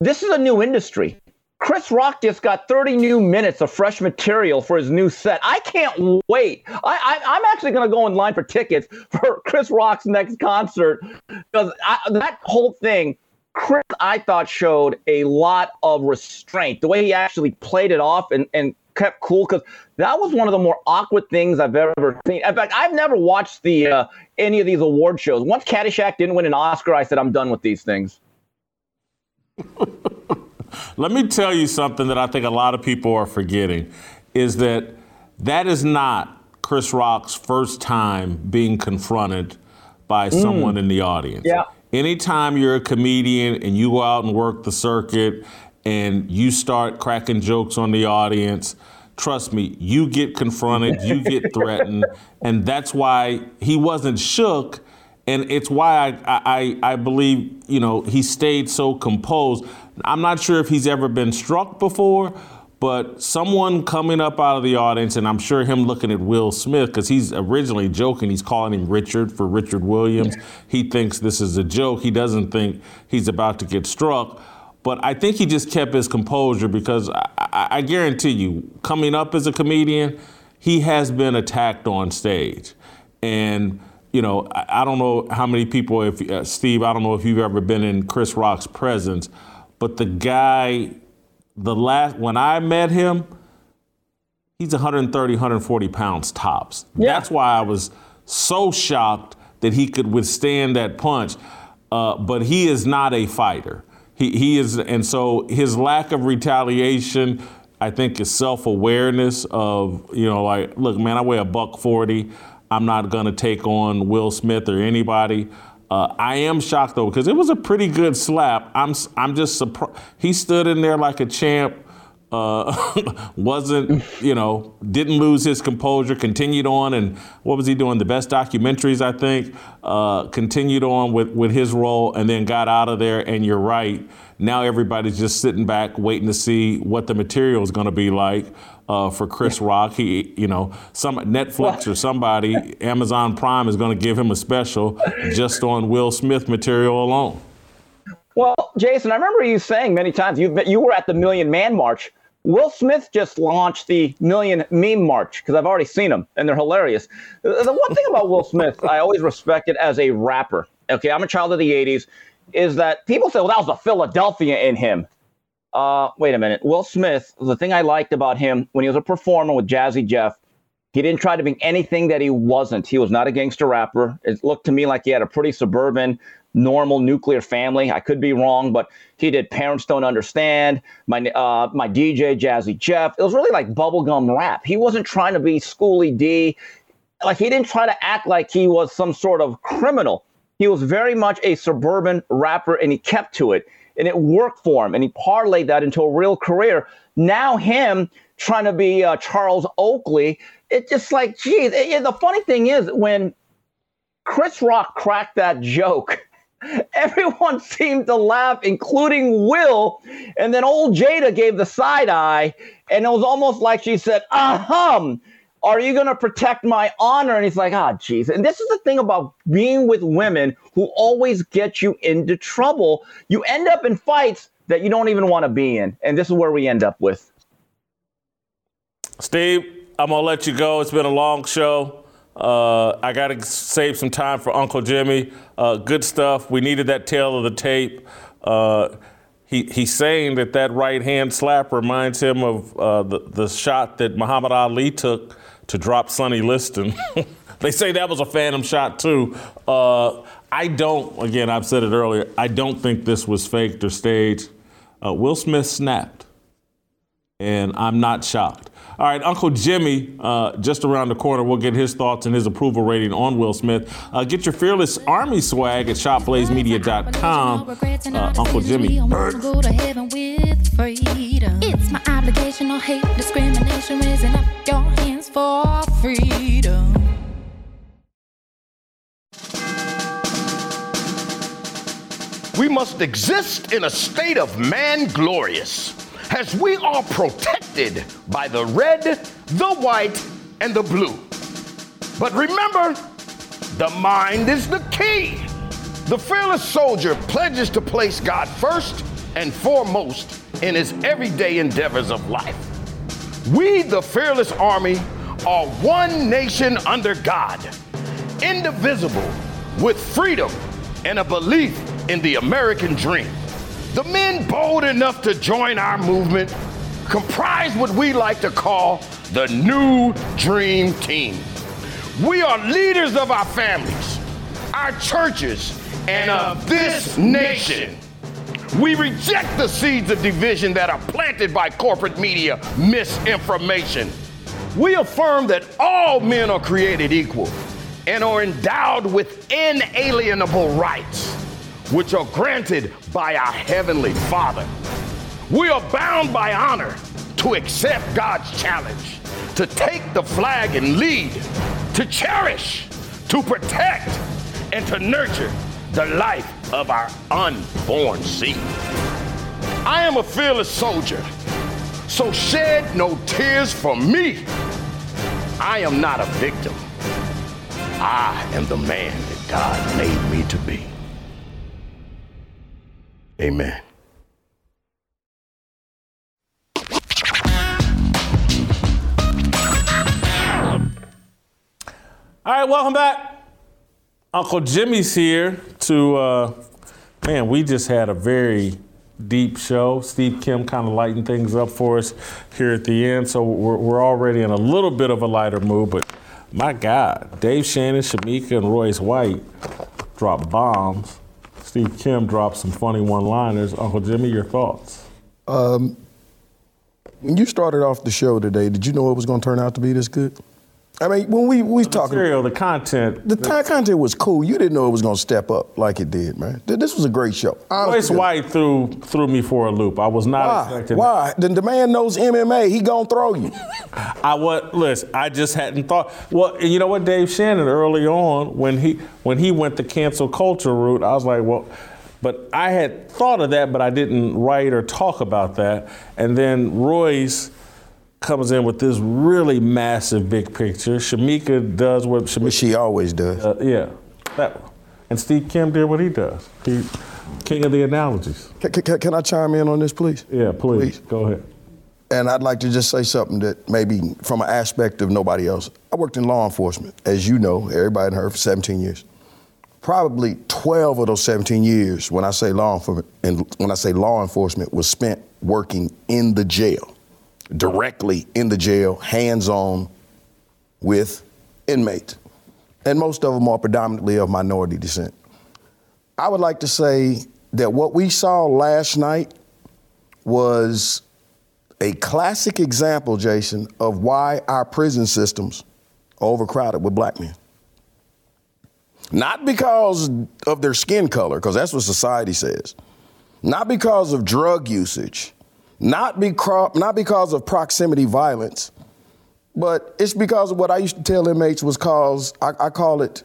this is a new industry. Chris Rock just got 30 new minutes of fresh material for his new set. I can't wait. I, I'm actually going to go in line for tickets for Chris Rock's next concert because that whole thing, Chris, I thought showed a lot of restraint. The way he actually played it off and, and kept cool because that was one of the more awkward things I've ever seen. In fact, I've never watched the uh, any of these award shows. Once Caddyshack didn't win an Oscar, I said I'm done with these things. Let me tell you something that I think a lot of people are forgetting is that that is not Chris Rock's first time being confronted by Mm. someone in the audience. Yeah. Anytime you're a comedian and you go out and work the circuit and you start cracking jokes on the audience, trust me, you get confronted, you get threatened, and that's why he wasn't shook. And it's why I, I, I believe, you know, he stayed so composed. I'm not sure if he's ever been struck before, but someone coming up out of the audience, and I'm sure him looking at Will Smith, because he's originally joking, he's calling him Richard for Richard Williams. He thinks this is a joke. He doesn't think he's about to get struck. But I think he just kept his composure because I, I, I guarantee you, coming up as a comedian, he has been attacked on stage. And, you know, I, I don't know how many people, if uh, Steve, I don't know if you've ever been in Chris Rock's presence, but the guy, the last, when I met him, he's 130, 140 pounds tops. That's why I was so shocked that he could withstand that punch. Uh, but he is not a fighter. He, he is, and so his lack of retaliation, I think, is self awareness of, you know, like, look, man, I weigh a buck 40. I'm not going to take on Will Smith or anybody. Uh, I am shocked though because it was a pretty good slap. I'm I'm just surprised he stood in there like a champ. Uh, wasn't you know didn't lose his composure. Continued on and what was he doing? The best documentaries I think. Uh, continued on with with his role and then got out of there. And you're right. Now everybody's just sitting back waiting to see what the material is going to be like uh, for Chris Rock. He, you know, some Netflix or somebody, Amazon Prime is going to give him a special just on Will Smith material alone. Well, Jason, I remember you saying many times you you were at the Million Man March. Will Smith just launched the Million Meme March because I've already seen them and they're hilarious. The one thing about Will Smith I always respected as a rapper. Okay, I'm a child of the '80s. Is that people say, well, that was the Philadelphia in him. Uh, wait a minute. Will Smith, the thing I liked about him when he was a performer with Jazzy Jeff, he didn't try to be anything that he wasn't. He was not a gangster rapper. It looked to me like he had a pretty suburban, normal nuclear family. I could be wrong, but he did Parents Don't Understand, my uh, my DJ Jazzy Jeff. It was really like bubblegum rap. He wasn't trying to be Schooly D. like he didn't try to act like he was some sort of criminal. He was very much a suburban rapper and he kept to it and it worked for him and he parlayed that into a real career. Now him trying to be uh, Charles Oakley, it's just like, geez. It- it- the funny thing is when Chris Rock cracked that joke, everyone seemed to laugh, including Will. And then old Jada gave the side eye, and it was almost like she said, "Ahem, are you going to protect my honor?" And he's like, "Ah, jeez." And this is the thing about being with women who always get you into trouble. You end up in fights that you don't even want to be in, and this is where we end up with. Steve, I'm gonna let you go. It's been a long show. Uh, I gotta save some time for Uncle Jimmy. Uh, good stuff. We needed that tail of the tape. Uh, he, he's saying that that right hand slap reminds him of uh, the, the shot that Muhammad Ali took to drop Sonny Liston. they say that was a phantom shot too. Uh, I don't. Again, I've said it earlier. I don't think this was faked or staged. Uh, Will Smith snapped and I'm not shocked. All right, Uncle Jimmy, uh, just around the corner, we'll get his thoughts and his approval rating on Will Smith. Uh, get your Fearless Army swag at shopblazemedia.com. Uh, Uncle Jimmy. go to heaven with freedom. It's my obligation, no hate, discrimination, raising up your hands for freedom. We must exist in a state of man glorious, as we are protected by the red, the white, and the blue. But remember, the mind is the key. The fearless soldier pledges to place God first and foremost in his everyday endeavors of life. We, the fearless army, are one nation under God, indivisible, with freedom and a belief in the American dream. The men bold enough to join our movement comprise what we like to call the New Dream Team. We are leaders of our families, our churches, and of this nation. We reject the seeds of division that are planted by corporate media misinformation. We affirm that all men are created equal and are endowed with inalienable rights, which are granted by our Heavenly Father. We are bound by honor to accept God's challenge, to take the flag and lead, to cherish, to protect, and to nurture the life of our unborn seed. I am a fearless soldier, so shed no tears for me. I am not a victim. I am the man that God made me to be. Amen. All right, welcome back. Uncle Jimmy's here to, uh, man, we just had a very deep show. Steve Kim kind of lightened things up for us here at the end. So we're, we're already in a little bit of a lighter mood, but my God, Dave Shannon, Shamika, and Royce White dropped bombs. Steve Kim dropped some funny one liners. Uncle Jimmy, your thoughts? Um, when you started off the show today, did you know it was going to turn out to be this good? I mean, when we we talking material, the content, the ti- content was cool. You didn't know it was going to step up like it did, man. This was a great show. Royce White threw threw me for a loop. I was not Why? expecting. Why? The, the man knows MMA. He gonna throw you. I what? Listen, I just hadn't thought. Well, you know what, Dave Shannon early on when he when he went the cancel culture route, I was like, well, but I had thought of that, but I didn't write or talk about that. And then Royce comes in with this really massive big picture. Shamika does what Shamika, she always does. Uh, yeah, that. one. And Steve Kim did what he does. He king of the analogies. Can, can- can I chime in on this, please? Yeah, please. Go ahead. And I'd like to just say something that maybe from an aspect of nobody else. I worked in law enforcement, as you know, everybody in here for 17 years. Probably 12 of those 17 years, when I say law enforcement, and when I say law enforcement, was spent working in the jail, directly in the jail, hands-on with inmates. And most of them are predominantly of minority descent. I would like to say that what we saw last night was a classic example, Jason, of why our prison systems are overcrowded with black men. Not because of their skin color, because that's what society says. Not because of drug usage. Not, becro- not because of proximity violence. But it's because of what I used to tell inmates was cause, I, I call it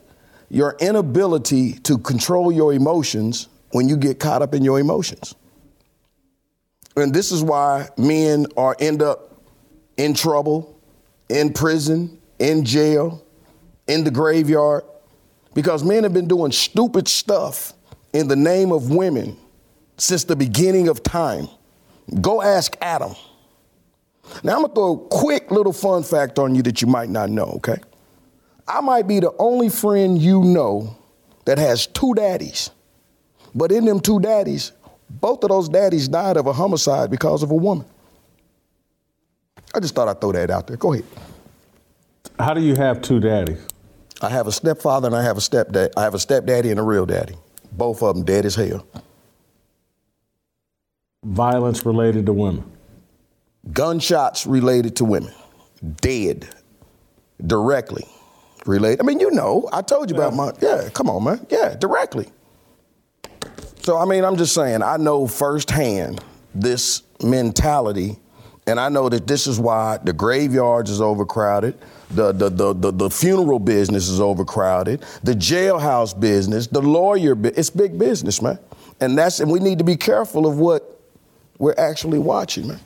your inability to control your emotions when you get caught up in your emotions. And this is why men are end up in trouble, in prison, in jail, in the graveyard, because men have been doing stupid stuff in the name of women since the beginning of time. Go ask Adam. Now, I'm gonna throw a quick little fun fact on you that you might not know, okay? I might be the only friend you know that has two daddies. But in them two daddies, both of those daddies died of a homicide because of a woman. I just thought I'd throw that out there. Go ahead. How do you have two daddies? I have a stepfather and I have a stepdad. I have a stepdaddy and a real daddy. Both of them dead as hell. Violence related to women. Gunshots related to women. Dead. Directly related. I mean, you know, I told you about my, yeah, come on, man. Yeah, directly. So, I mean, I'm just saying, I know firsthand this mentality, and I know that this is why the graveyards is overcrowded, the, the, the, the, the funeral business is overcrowded, the jailhouse business, the lawyer, it's big business, man. And that's, and we need to be careful of what we're actually watching, man.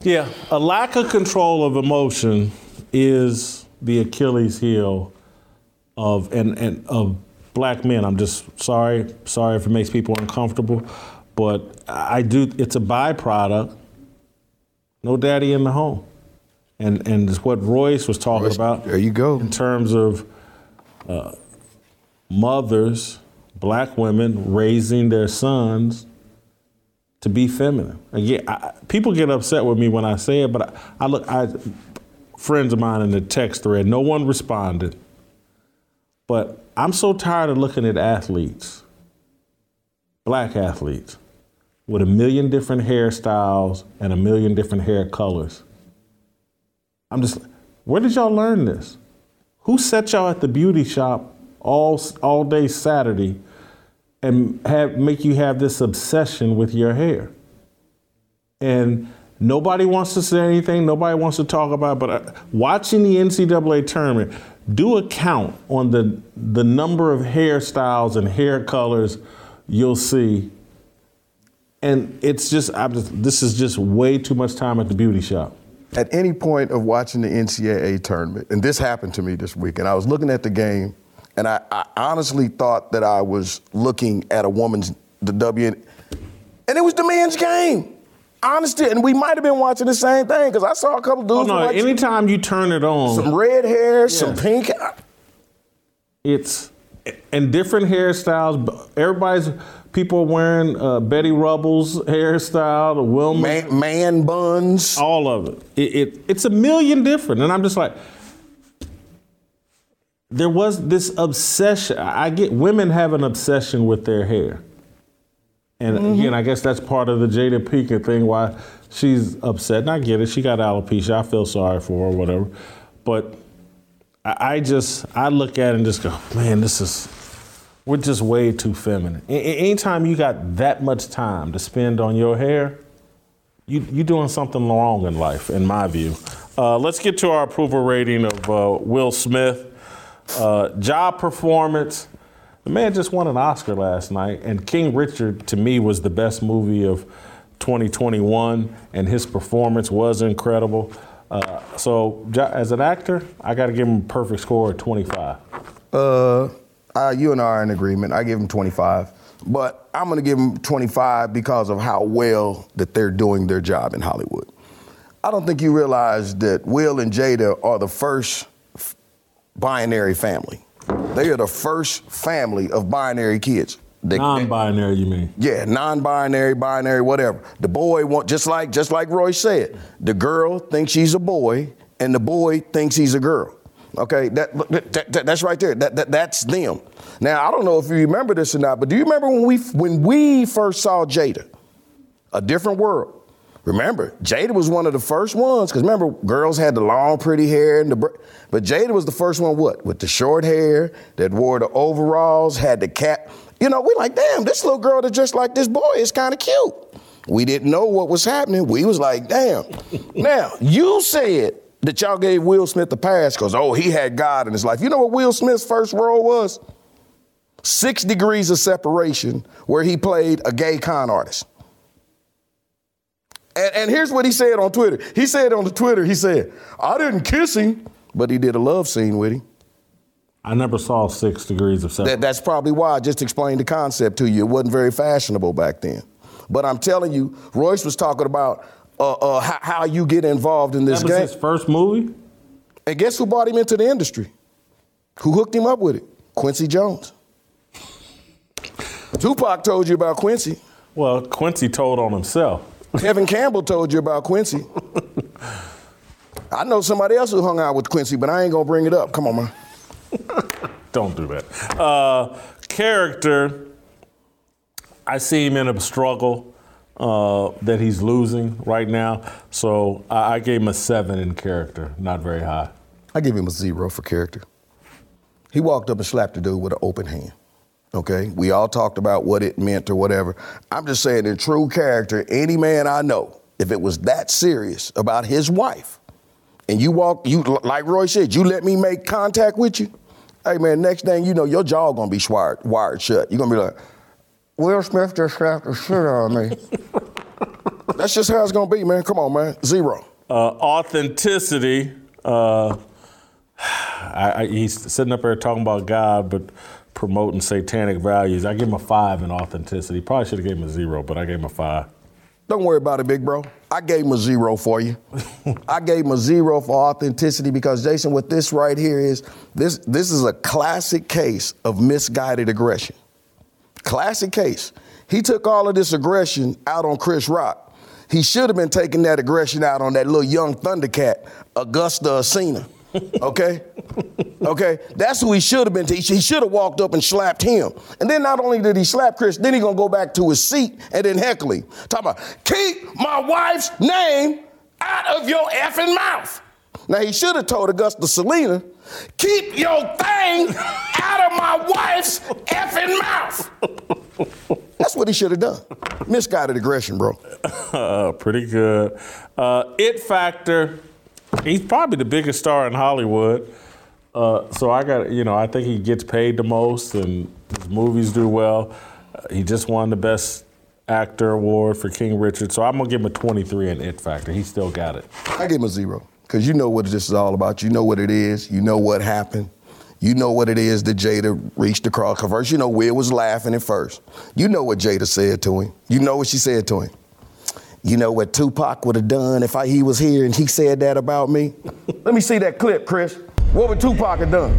Yeah, a lack of control of emotion is the Achilles heel of and, and of black men. I'm just sorry, sorry if it makes people uncomfortable, but I do. It's a byproduct. No daddy in the home, and and it's what Royce was talking about. There you go. In terms of uh, mothers, black women raising their sons to be feminine. Again, I, people get upset with me when I say it, but I, I look, I friends of mine in the text thread, no one responded. But I'm so tired of looking at athletes, black athletes, with a million different hairstyles and a million different hair colors. I'm just, where did y'all learn this? Who set y'all at the beauty shop all all day Saturday and have make you have this obsession with your hair? And nobody wants to say anything. Nobody wants to talk about. it, But uh, watching the NCAA tournament, do a count on the the number of hairstyles and hair colors you'll see. And it's just, I'm just, this is just way too much time at the beauty shop. At any point of watching the NCAA tournament, and this happened to me this week, and I was looking at the game, and I, I honestly thought that I was looking at a woman's the W, and it was the man's game. Honestly, and we might have been watching the same thing because I saw a couple dudes. Oh no! Anytime you turn it on, some red hair, some pink. It's and different hairstyles. Everybody's people are wearing uh, Betty Rubble's hairstyle, the Wilma man, man buns, all of it. It, it. It's a million different, and I'm just like, there was this obsession. I get women have an obsession with their hair, and again, I guess that's part of the Jada Pinkett thing. Why she's upset, and I get it. She got alopecia. I feel sorry for her, whatever. But I, I just I look at it and just go, man, this is we're just way too feminine. A- anytime you got that much time to spend on your hair, you you're doing something wrong in life, in my view. Uh, let's get to our approval rating of uh, Will Smith. Uh, job performance. The man just won an Oscar last night, and King Richard to me was the best movie of 2021, and his performance was incredible. Uh, so, as an actor, I got to give him a perfect score of 25. Uh, uh, you and I are in agreement. I give him 25, but I'm going to give him 25 because of how well that they're doing their job in Hollywood. I don't think you realize that Will and Jada are the first binary family. They are the first family of binary kids. They- Non-binary, you mean? yeah, non-binary, binary, whatever. The boy want just like just like Roy said, the girl thinks she's a boy, and the boy thinks he's a girl. Okay, that, that- that- that's right there. That, that that's them. Now I don't know if you remember this or not, but do you remember when we when we first saw Jada, a different world? Remember, Jada was one of the first ones, because remember, girls had the long, pretty hair and the br- but Jada was the first one, what? With the short hair, that wore the overalls, had the cap. You know, we like, damn, this little girl that dressed like this boy is kind of cute. We didn't know what was happening. We was like, damn. now, you said that y'all gave Will Smith the pass because, oh, he had God in his life. You know what Will Smith's first role was? Six Degrees of Separation, where he played a gay con artist. And, and here's what he said on Twitter. He said on the Twitter, he said, I didn't kiss him, but he did a love scene with him. I never saw Six Degrees of Separation. That, that's probably why I just explained the concept to you. It wasn't very fashionable back then. But I'm telling you, Royce was talking about uh, uh, how, how you get involved in this That was game. his first movie? And guess who brought him into the industry? Who hooked him up with it? Quincy Jones. Tupac told you about Quincy. Well, Quincy told on himself. Kevin Campbell told you about Quincy. I know somebody else who hung out with Quincy, but I ain't gonna bring it up. Come on, man. Don't do that. Uh, character, I see him in a struggle uh, that he's losing right now. So I, I gave him a seven in character, not very high. I give him a zero for character. He walked up and slapped the dude with an open hand. Okay? We all talked about what it meant or whatever. I'm just saying, in true character, any man I know, if it was that serious about his wife, and you walk, you like Roy said, you let me make contact with you. Hey man, next thing you know, your jaw gonna be wired, wired shut. You're gonna be like, Will Smith just slapped the shit of me. That's just how it's gonna be, man. Come on, man. Zero. Uh, authenticity. Uh, I, I, he's sitting up there talking about God, but promoting satanic values. I give him a five in authenticity. Probably should have gave him a zero, but I gave him a five. Don't worry about it, big bro. I gave him a zero for you. I gave him a zero for authenticity because Jason, what this right here is, this this is a classic case of misguided aggression. Classic case. He took all of this aggression out on Chris Rock. He should have been taking that aggression out on that little young Thundercat, August Alsina. Okay? Okay? That's who he should have been. To. He should have walked up and slapped him. And then not only did he slap Chris, then he gonna go back to his seat and then heckle him. Talk about, keep my wife's name out of your effing mouth. Now he should have told August Alsina, keep your thing out of my wife's effing mouth. That's what he should have done. Misguided aggression, bro. Uh, pretty good. Uh, it factor. He's probably the biggest star in Hollywood. Uh, so I got, you know, I think he gets paid the most, and his movies do well. Uh, he just won the best actor award for King Richard. So I'm gonna give him a 23 in It Factor. He still got it. I give him a zero because you know what this is all about. You know what it is. You know what happened. You know what it is that Jada reached across. First, you know Will was laughing at first. You know what Jada said to him. You know what she said to him. You know what Tupac would have done if I, he was here and he said that about me. Let me see that clip, Chris. What would Tupac have done?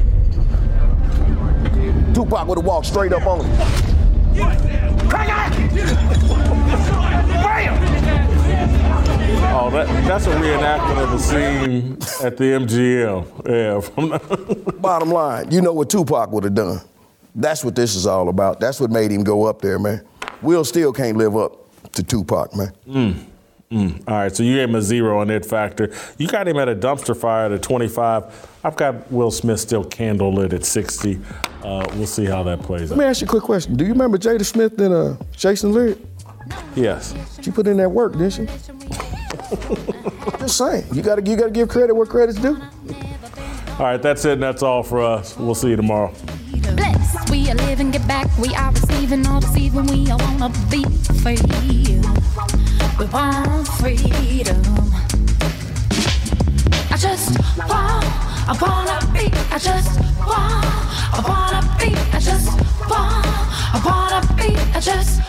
Tupac would have walked straight up on him. Oh, that, that's a reenactment of a scene at the MGM. Yeah. Bottom line, you know what Tupac would have done. That's what this is all about. That's what made him go up there, man. Will still can't live up to Tupac, man. Mm. Mm. All right, so you gave him a zero on it factor. You got him at a dumpster fire at a 25. I've got Will Smith still candlelit at 60. Uh, we'll see how that plays Let out. Let me ask you a quick question. Do you remember Jada Smith and uh, Jason Lyric? Yes. She put in that work, didn't she? Just saying. You gotta you gotta give credit where credit's due. All right, that's it, and that's all for us. We'll see you tomorrow. We are living, get back. We are receiving, all deceiving. We all wanna be free. We want freedom. I just want, I wanna be. I just want, I wanna be. I just want, I wanna be. I just